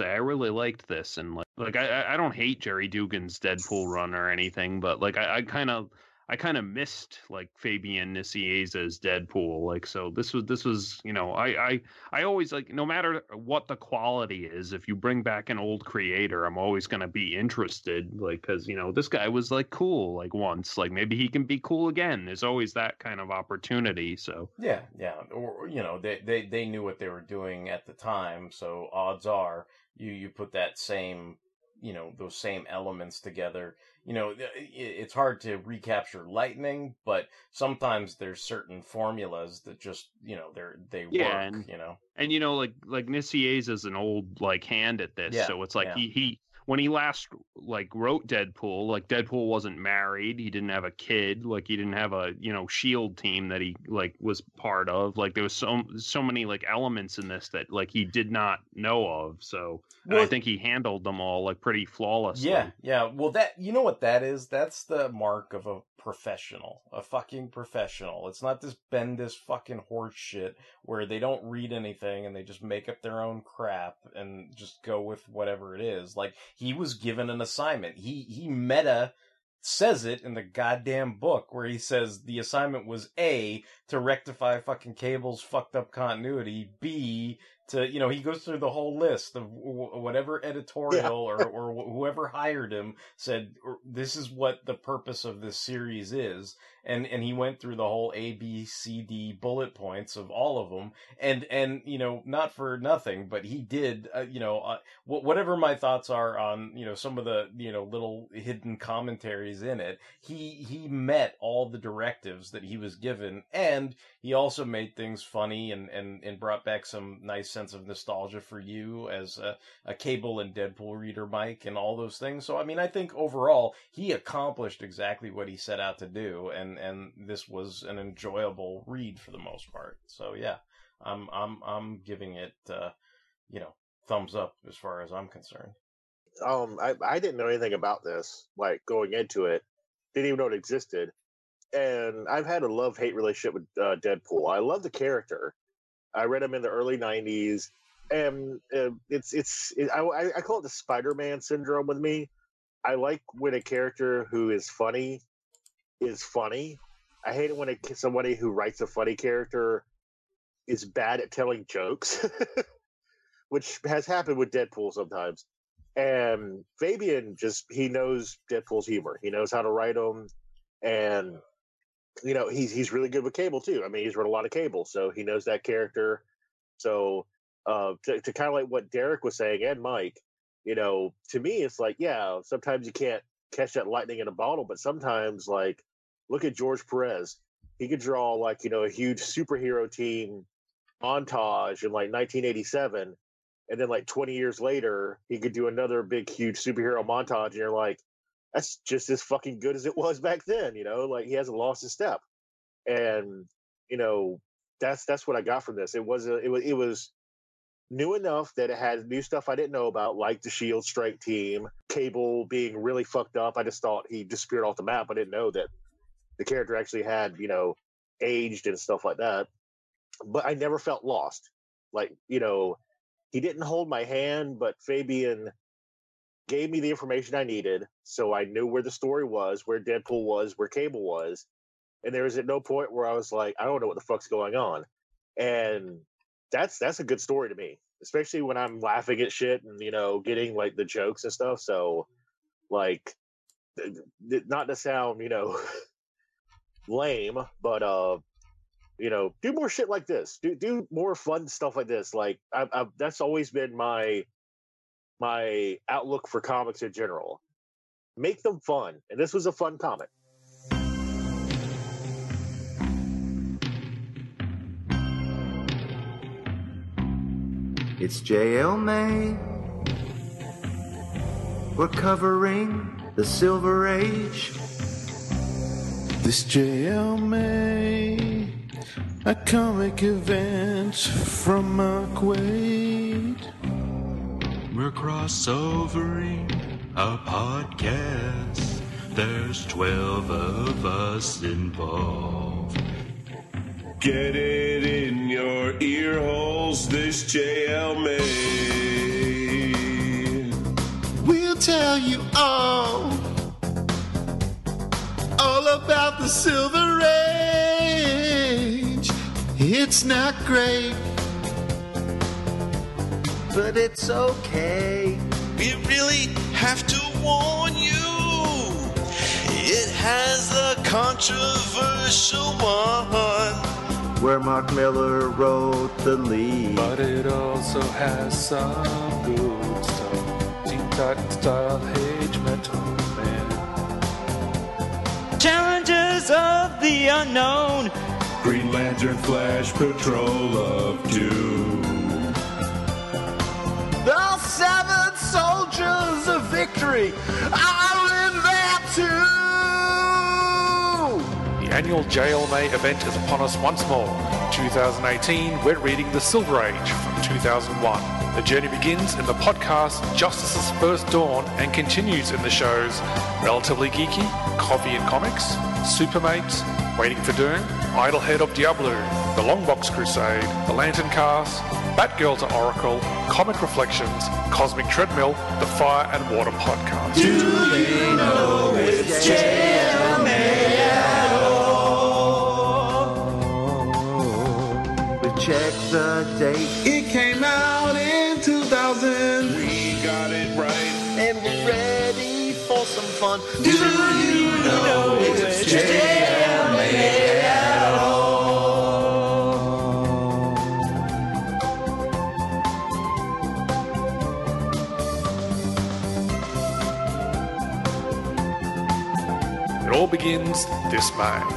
I really liked this, and like, like I, I- don't hate Gerry Duggan's Deadpool run or anything, but like, I, I kind of, I kind of missed like Fabian Nicieza's Deadpool, like, so this was, this was, you know, I, I, I always like, no matter what the quality is, if you bring back an old creator, I'm always gonna be interested, like, because you know, this guy was like cool, like once, like maybe he can be cool again. There's always that kind of opportunity, so. Yeah, yeah, or you know, they they they knew what they were doing at the time, so odds are you you put that same, you know, those same elements together. You know, it's hard to recapture lightning, but sometimes there's certain formulas that just, you know, they're they Yeah, work, and- you know. and you know like like Nicieza is an old like hand at this Yeah, so it's like yeah. he he when he last like wrote deadpool like deadpool wasn't married he didn't have a kid like he didn't have a you know shield team that he like was part of like there was so so many like elements in this that like he did not know of so and i think he handled them all like pretty flawlessly Yeah, yeah. Well, that you know what that is? That's the mark of a professional, a fucking professional. It's not this Bendis fucking horse shit where they don't read anything and they just make up their own crap and just go with whatever it is. Like he was given an assignment. He he meta says it in the goddamn book where he says the assignment was A to rectify fucking Cable's fucked up continuity, B to you know he goes through the whole list of whatever editorial or or whoever hired him said this is what the purpose of this series is and and he went through the whole A B C D bullet points of all of them and and you know not for nothing but he did uh, you know uh, wh- whatever my thoughts are on you know some of the you know little hidden commentaries in it he he met all the directives that he was given. And he also made things funny and and and brought back some nice sense of nostalgia for you as a, a cable and deadpool reader mike and all those things. So i mean i think overall he accomplished exactly what he set out to do. And and this was an enjoyable read for the most part. So yeah i'm i'm i'm giving it uh you know thumbs up as far as i'm concerned. Um I, I didn't know anything about this like going into it. Didn't even know it existed. And i've had a love hate relationship with uh, deadpool. I love the character. I read him in the early 90s and uh, it's it's it, I, I call it the spider-man syndrome with me. I like when a character who is funny is funny i hate it when a, somebody who writes a funny character is bad at telling jokes which has happened with deadpool sometimes and Fabian just he knows Deadpool's humor. He knows how to write them, and you know he's he's really good with Cable too. I mean, he's read a lot of Cable, so he knows that character. So uh, to to kind of like what Derek was saying and Mike, you know, to me it's like yeah, sometimes you can't catch that lightning in a bottle, but sometimes like look at George Perez. He could draw like you know a huge superhero team montage in like 1987 and then like 20 years later he could do another big huge superhero montage and you're like that's just as fucking good as it was back then you know? Like he hasn't lost his step. And you know that's that's what i got from this. It was a, it was it was new enough that it had new stuff i didn't know about like the shield strike team cable being really fucked up. I just thought he disappeared off the map. I didn't know that the character actually had you know aged and stuff like that but i never felt lost like you know he didn't hold my hand, but Fabian gave me the information I needed, so I knew where the story was, where Deadpool was, where Cable was, and there was at no point where I was like, I don't know what the fuck's going on, and that's that's a good story to me, especially when I'm laughing at shit and you know getting like the jokes and stuff. So, like, not to sound you know lame, but uh you know, do more shit like this. Do do more fun stuff like this. Like I, I, that's always been my my outlook for comics in general. Make them fun, and this was a fun comic. It's JL May. We're covering the Silver Age. This JL May, a comic event from Mark Waid. We're crossovering a podcast. There's 12 of us involved. Get it in your ear holes, this JL May. We'll tell you all, all about the Silver Age. It's not great, but it's okay. We really have to warn you. It has a controversial one. Where Mark Miller wrote the lead. But it also has some good stuff. Teen Titan style Age Metal Man. Challenges of the unknown. Green Lantern Flash Patrol of Doom. The seven soldiers of victory are Annual JLMA event is upon us once more. 2018, we're reading The Silver Age from 2001. The journey begins in the podcast Justice's First Dawn and continues in the shows Relatively Geeky, Coffee and Comics, Supermates, Waiting for Doom, Idlehead of Diablo, The Longbox Crusade, The Lantern Cast, Batgirl to Oracle, Comic Reflections, Cosmic Treadmill, The Fire and Water Podcast. Do you know it's JLMA the date. It came out in 2000. We got it right. And we're ready for some fun. Do, Do you know it's JLA at all? It all begins this mind.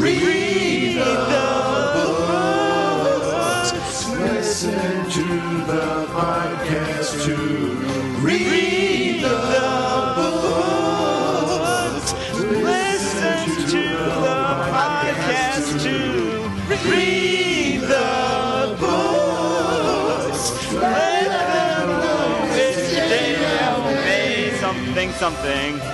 Read. Listen to the podcast too. Read the books. Listen to the podcast too. Read the books. Something something.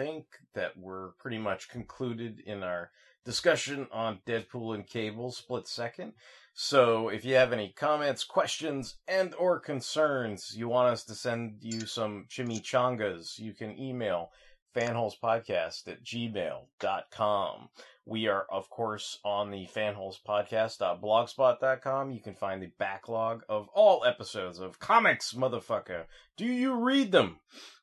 Think that we're pretty much concluded in our discussion on Deadpool and Cable split second. So if you have any comments, questions, and or concerns, you want us to send you some chimichangas, you can email fanholespodcast at gmail.com. We are, of course, on the fanholespodcast.blogspot.com. You can find the backlog of all episodes of Comics, motherfucker. Do you read them?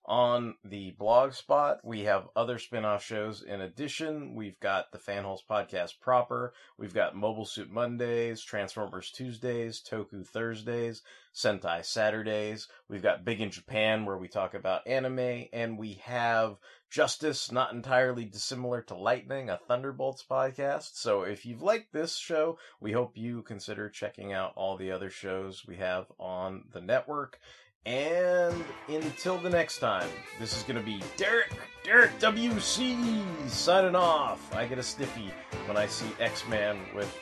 On the blog spot, we have other spin-off shows. In addition, we've got the Fanholes Podcast proper. We've got Mobile Suit Mondays, Transformers Tuesdays, Toku Thursdays, Sentai Saturdays. We've got Big in Japan where we talk about anime, and we have Justice, not entirely dissimilar to Lightning, a Thunderbolts podcast. So if you've liked this show, we hope you consider checking out all the other shows we have on the network. And until the next time, this is going to be Derek, Derek WC signing off. I get a stiffy when I see X Man with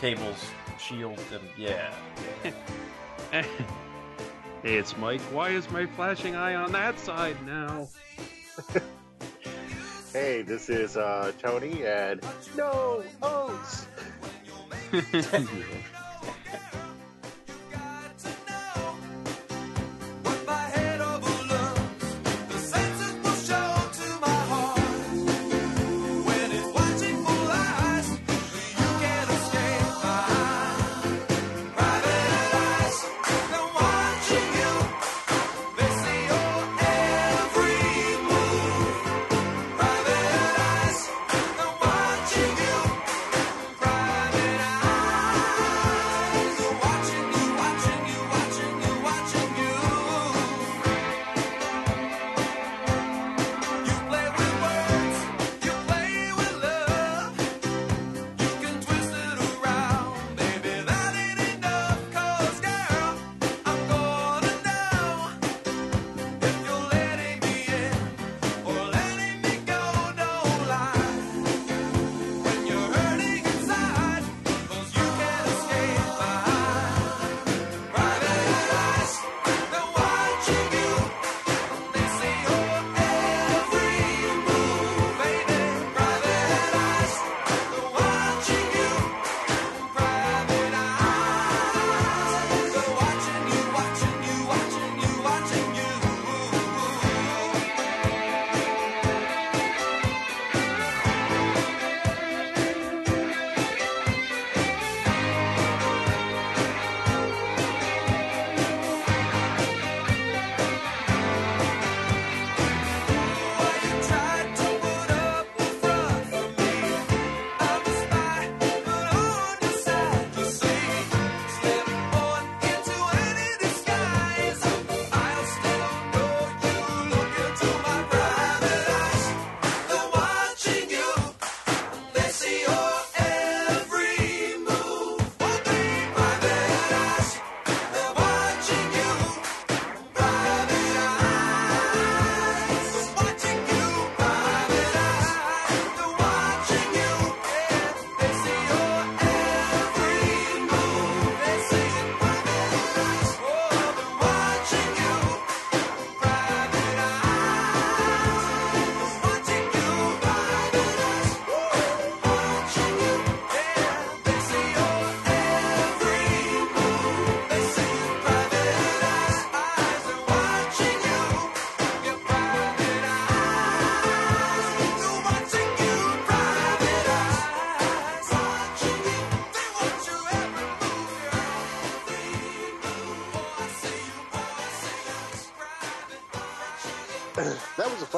cables, shield, and yeah. Hey, it's Mike. Why is my flashing eye on that side now? Hey, this is uh, Tony, and no oats.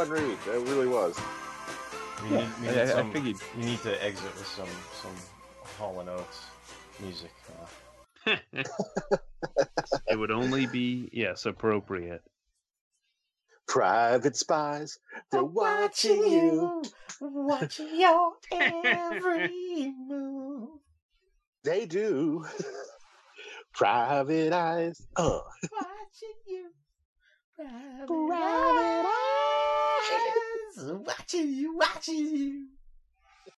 fun read. That really was. You Yeah, need, you I- need I some, figured- you need to exit with some some Hall and Oates music. Uh, It would only be yes appropriate. Private spies, they're watching you. watching your every move. They do. Private eyes. Uh. Watching you. Private eyes. Watching you, watching you.